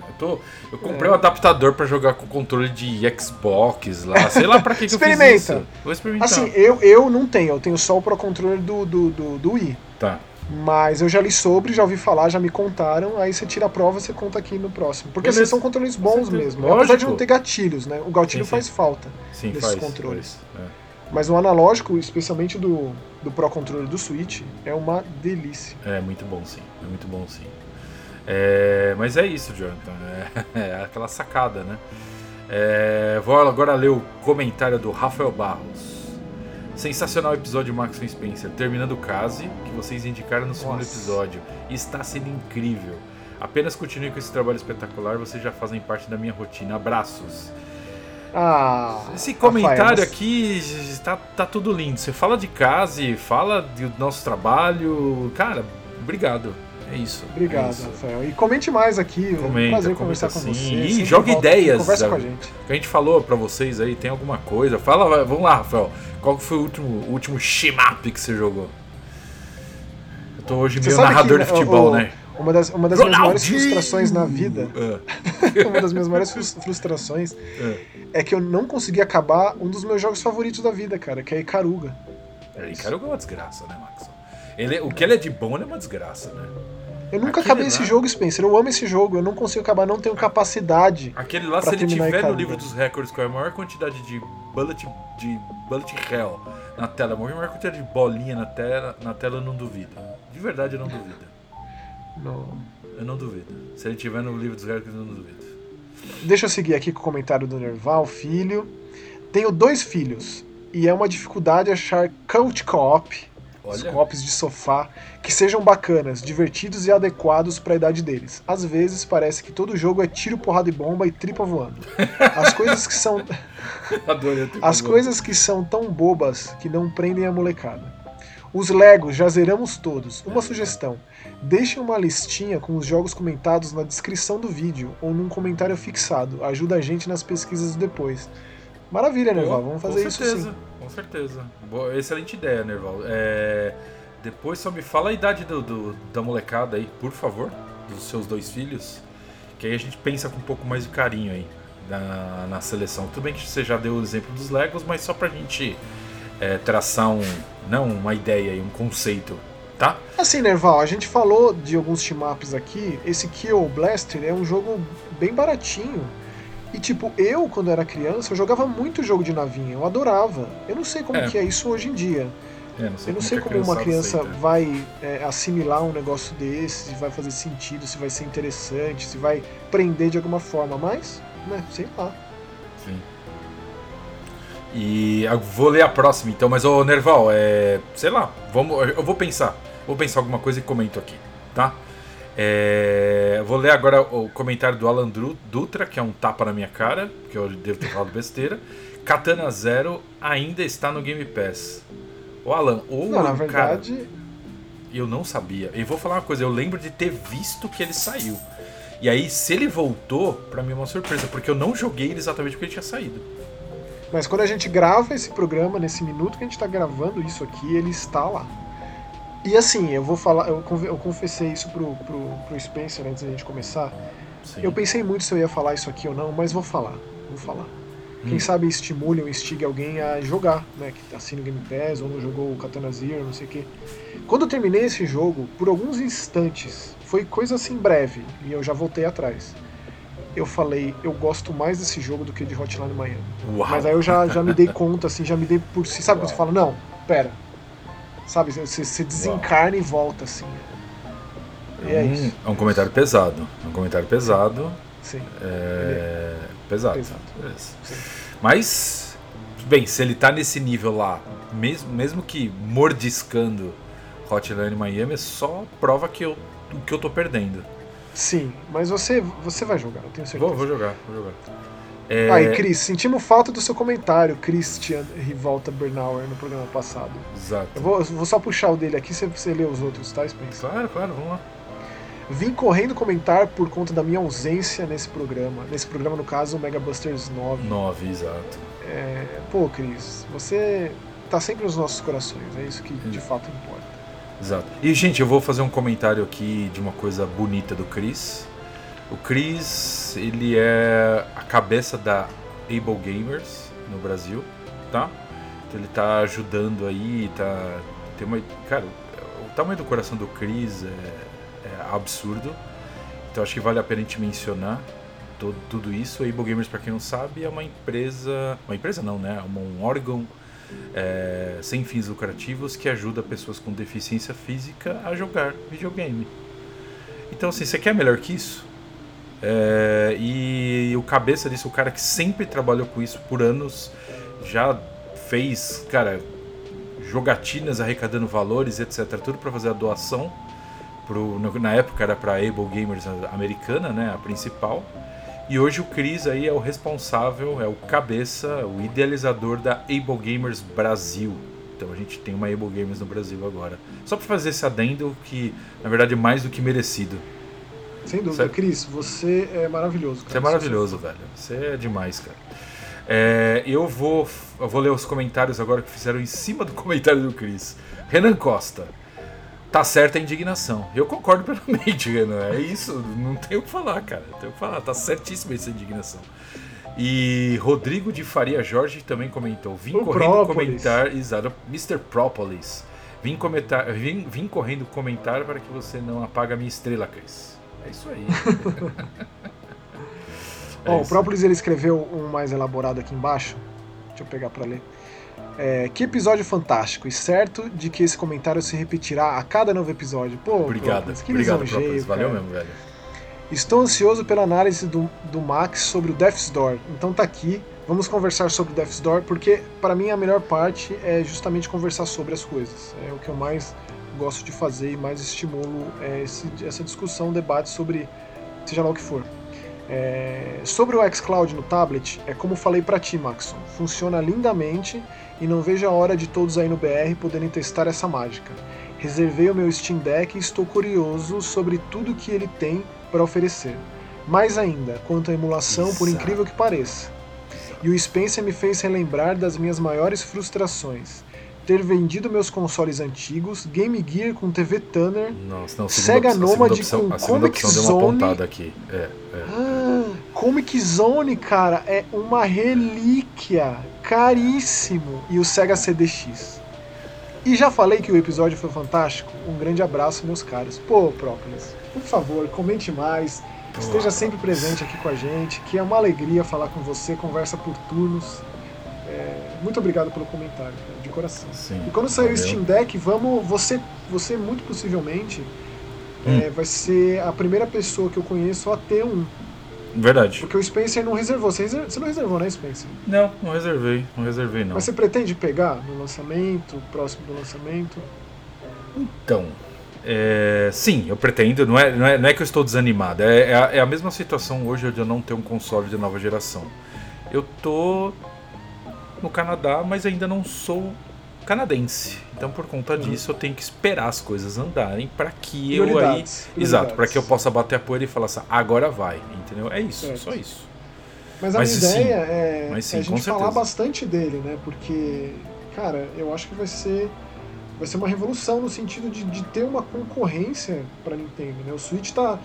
eu tô. Eu comprei um adaptador pra jogar com controle de Xbox lá. Sei lá pra que, que eu fiz Experimenta. isso. Vou experimentar. Assim, eu, eu não tenho, eu tenho só o Pro Controller do, do, do, do Wii. Tá. Mas eu já li sobre, já ouvi falar, já me contaram. Aí você tira a prova você conta aqui no próximo. Porque Beleza. assim, são controles bons mesmo. Apesar de Lógico. não ter gatilhos, né? O gatilho Sim, sim. faz falta. Sim, Desses faz. controles. faz, Mas o analógico, especialmente do, do Pro Controller do Switch, é uma delícia. É. muito bom sim. É muito bom sim. É, mas é isso, Jonathan. É, é aquela sacada, né? É, vou agora ler o comentário do Rafael Barros. Sensacional episódio Max Spencer, terminando o case que vocês indicaram no segundo Nossa. episódio. Está sendo incrível. Apenas continue com esse trabalho espetacular, vocês já fazem parte da minha rotina. Abraços. Ah. Esse comentário Rafael, aqui tá, tá tudo lindo. Você fala de case, fala do nosso trabalho. Cara, obrigado. É isso. é Obrigado, isso. Rafael. E comente mais aqui. é um Comenta, prazer comenta conversar com sim. você. E joga ideias, Conversa com a gente. O que a gente falou pra vocês aí, tem alguma coisa? Fala, vamos lá, Rafael. Qual foi o último, o último shemap que você jogou? Eu tô hoje Você meio narrador que, de futebol, o- né? Uma das, uma das minhas maiores frustrações na vida, Ah, uma das minhas maiores frus- frustrações ah. é que eu não consegui acabar um dos meus jogos favoritos da vida, cara, que é Icaruga. É, Icaruga é uma desgraça, né, Max? Ele, o que ele é de bom, é uma desgraça, né? Eu nunca Aquele acabei lá- esse jogo, Spencer. Eu amo esse jogo, eu não consigo acabar, não tenho capacidade. Aquele lá, Pra se ele terminar tiver no Icaruga. livro dos recordes com a maior quantidade de bullet, de bullet hell na tela, a maior quantidade de bolinha na tela, na tela eu não duvido. De verdade, eu não duvido. Não. Eu não duvido. Se ele tiver no livro dos recordes, eu não duvido. Deixa eu seguir aqui com o comentário do Nerval, filho. Tenho dois filhos e é uma dificuldade achar couch co-op, os co-ops de sofá, que sejam bacanas, divertidos e adequados para a idade deles. Às vezes parece que todo jogo é tiro, porrada e bomba e tripa voando. As coisas que são adorei as coisas que são tão bobas que não prendem a molecada. Os Legos já zeramos todos. Uma sugestão: deixem uma listinha com os jogos comentados na descrição do vídeo ou num comentário fixado. Ajuda a gente nas pesquisas depois. Maravilha, Nerval. Vamos fazer com isso certeza, sim. Com certeza. Boa, excelente ideia, Nerval. É, depois só me fala a idade do, do- da molecada aí, por favor, dos seus dois filhos. Que aí a gente pensa com um pouco mais de carinho aí na, na seleção. Tudo bem que você já deu o exemplo dos Legos, mas só pra gente é, traçar um. Não uma ideia aí, um conceito, tá? Assim, Nerval, a gente falou de alguns team-ups aqui. Esse Kill Blaster é um jogo bem baratinho. E tipo, eu, quando era criança, eu jogava muito jogo de navinha. Eu adorava. Eu não sei como É. que é isso hoje em dia. É, não Eu não sei como uma criança aceita. vai é, assimilar um negócio desse, se vai fazer sentido, se vai ser interessante, se vai prender de alguma forma, mas, né, sei lá. E vou ler a próxima então, mas ô Nerval, é. Sei lá, vamos, eu vou pensar. Vou pensar alguma coisa e comento aqui, tá? É, vou ler agora o comentário do Alan Dutra, que é um tapa na minha cara, que eu devo ter falado besteira. Katana Zero ainda está no Game Pass. O Alan, ou Não, na verdade. Cara, eu não sabia. E vou falar uma coisa, eu lembro de ter visto que ele saiu. E aí, se ele voltou, pra mim é uma surpresa, porque eu não joguei ele exatamente porque ele tinha saído. Mas quando a gente grava esse programa, nesse minuto que a gente tá gravando isso aqui, ele está lá. E assim, eu vou falar, eu, eu confessei isso pro, pro, pro Spencer antes da gente começar. Sim. Eu pensei muito se eu ia falar isso aqui ou não, mas vou falar. Vou falar. Hum. Quem sabe estimule ou instigue alguém a jogar, né? Que assina o Game Pass ou não jogou o Katana Zero, não sei o quê. Quando eu terminei esse jogo, por alguns instantes, foi coisa assim breve, e eu já voltei atrás. Eu falei, eu gosto mais desse jogo do que de Hotline Miami. Uau. Mas aí eu já, já me dei conta, assim, já me dei por si. Sabe Uau. quando você fala, não, pera. Sabe, você, você desencarna Uau. e volta, assim. E é, um, isso. é um comentário pesado. É um comentário pesado. Sim. É... Pesado. pesado. Mas, bem, se ele tá nesse nível lá, mesmo, mesmo que mordiscando Hotline Miami, é só prova que eu que eu tô perdendo. Sim, mas você, você vai jogar, eu tenho certeza. Vou, vou jogar, vou jogar. É... Ah, e Cris, sentimos falta do seu comentário, Christian Rivolta Bernauer, no programa passado. Exato. Eu vou, vou só puxar o dele aqui, você, você lê os outros, tá, Spencer? Claro, claro, vamos lá. Vim correndo comentar por conta da minha ausência nesse programa. Nesse programa, no caso, o Mega Busters 9. 9, exato. É... Pô, Cris, você tá sempre nos nossos corações, é isso que de fato importa. Exato. E, gente, eu vou fazer um comentário aqui de uma coisa bonita do Chris. O Chris, ele é a cabeça da Able Gamers no Brasil, tá? Então ele tá ajudando aí, tá... Tem uma... Cara, o tamanho do coração do Chris é, é absurdo. Então acho que vale a pena a gente mencionar todo, tudo isso. A Able Gamers, para quem não sabe, é uma empresa... Uma empresa não, né? É um órgão é, sem fins lucrativos que ajuda pessoas com deficiência física a jogar videogame. Então, assim, você quer melhor que isso? É, e o cabeça disso, o cara que sempre trabalhou com isso por anos, já fez, cara, jogatinas arrecadando valores, etc. Tudo para fazer a doação. Pro, na época era para Able Gamers americana, né, a principal. E hoje o Cris aí é o responsável, é o cabeça, o idealizador da Able Gamers Brasil. Então a gente tem uma Able Gamers no Brasil agora. Só para fazer esse adendo que, na verdade, é mais do que merecido. Sem dúvida. Certo? Cris, você é maravilhoso. Cara. Você é maravilhoso, velho. Você é demais, cara. É, eu, vou, eu vou ler os comentários agora que fizeram em cima do comentário do Cris. Renan Costa tá certa a indignação. Eu concordo plenamente, Renan. É isso, não tem o que falar, cara. Tem o que falar, tá certíssima essa indignação. E Rodrigo de Faria Jorge também comentou. Vim o correndo Própolis. comentar. Exato, Mr. Propolis. Vim, comentar, vim, vim correndo comentar para que você não apague a minha estrela, Cris. É isso aí. é Bom, isso. o Propolis ele escreveu um mais elaborado aqui embaixo. Deixa eu pegar para ler. É, que episódio fantástico, e certo de que esse comentário se repetirá a cada novo episódio. Pô, obrigado, Própolis, que obrigado, Própolis, valeu mesmo, velho. Estou ansioso pela análise do, do Max sobre o Death's Door, então tá aqui, vamos conversar sobre o Death's Door, porque para mim a melhor parte é justamente conversar sobre as coisas. É o que eu mais gosto de fazer e mais estimulo é esse, essa discussão, debate sobre seja lá o que for. É, sobre o xCloud no tablet, é como falei para ti, Maxon, funciona lindamente e não vejo a hora de todos aí no BR poderem testar essa mágica. Reservei o meu Steam Deck e estou curioso sobre tudo que ele tem para oferecer. Mais ainda, quanto à emulação, Exato. por incrível que pareça. E o Spencer me fez relembrar das minhas maiores frustrações. Ter vendido meus consoles antigos, Game Gear com TV Tanner, Nossa, não, Sega Nomad com Comic Zone. Aqui. É, é. Ah, Comic Zone, cara, é uma relíquia caríssimo. E o Sega CDX. E já falei que o episódio foi fantástico? Um grande abraço, meus caros. Pô, Própolis, por favor, comente mais. Esteja sempre presente aqui com a gente, que é uma alegria falar com você, conversa por turnos. É, muito obrigado pelo comentário, cara, coração. Sim, e quando sair o Steam Deck, vamos. Você, você muito possivelmente hum. é, vai ser a primeira pessoa que eu conheço a ter um. Verdade. Porque o Spencer não reservou. Você, reserv... você não reservou, né, Spencer? Não, não reservei. Não reservei, não. Mas você pretende pegar no lançamento, próximo do lançamento? Então, é, sim, eu pretendo. Não é, não, é, não é que eu estou desanimado. É, é, a, é a mesma situação hoje de eu não ter um console de nova geração. Eu tô no Canadá, mas ainda não sou canadense. Então, por conta Uhum. disso, eu tenho que esperar as coisas andarem para que eu aí. Exato, para que eu possa bater a poeira e falar assim, agora vai, entendeu? É isso, Certo. só isso. Mas a Mas minha sim, ideia é, mas sim, é a gente falar bastante dele, né? Porque, cara, eu acho que vai ser vai ser uma revolução no sentido de, de ter uma concorrência para Nintendo, né? O Switch tá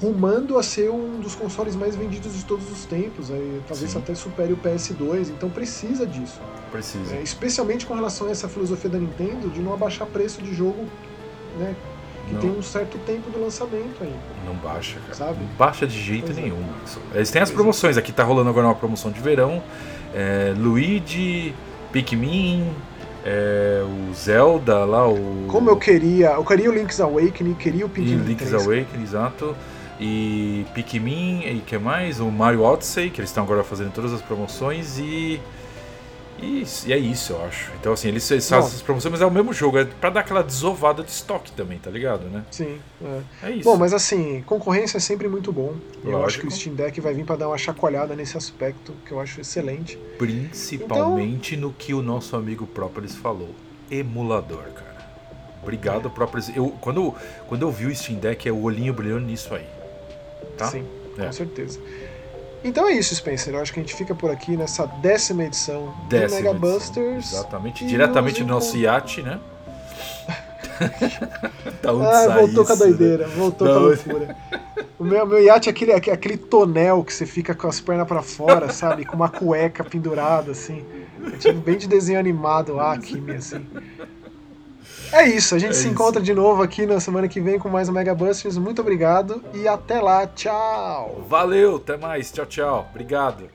rumando a ser um dos consoles mais vendidos de todos os tempos, aí talvez Sim. até supere o PS2, então precisa disso. Precisa. É, especialmente com relação a essa filosofia da Nintendo de não abaixar preço de jogo, né? Que Não. tem um certo tempo do lançamento ainda. Não baixa, cara. Sabe? Não baixa de jeito Pois é. nenhum. Max. Eles têm as é. promoções. Aqui tá rolando agora uma promoção de verão. É, Luigi, Pikmin, é, o Zelda lá, o. Como eu queria, eu queria o Link's Awakening, queria o E Pikmin Link's 3. Awakening, exato. E Pikmin, e que mais? O Mario Odyssey, que eles estão agora fazendo todas as promoções e. E, e é isso, eu acho. Então, assim, eles, eles fazem essas promoções, mas é o mesmo jogo, é pra dar aquela desovada de estoque também, tá ligado, né? Sim, é. É isso. Bom, mas assim, concorrência é sempre muito bom. E eu acho que Lógico. o Steam Deck vai vir para dar uma chacoalhada nesse aspecto, que eu acho excelente. Principalmente no que o nosso amigo Própolis falou. Emulador, cara. Obrigado, É. Própolis. Eu, quando, quando eu vi o Steam Deck, é o olhinho brilhando nisso aí. Tá? Sim, É. com certeza. Então é isso, Spencer. Eu acho que a gente fica por aqui nessa décima edição Décima do Mega edição. Busters. Exatamente. Diretamente do nosso iate, né? da onde Ah, voltou com a isso, né? doideira, voltou Da com a loucura. O meu, meu iate é aquele, aquele tonel que você fica com as pernas pra fora, sabe? Com uma cueca pendurada, assim. É tipo bem de desenho animado, Acme, assim. É isso, a gente É se isso. encontra de novo aqui na semana que vem com mais um Mega Busters. Muito obrigado e até lá, tchau! Valeu, até mais. Tchau, tchau. Obrigado.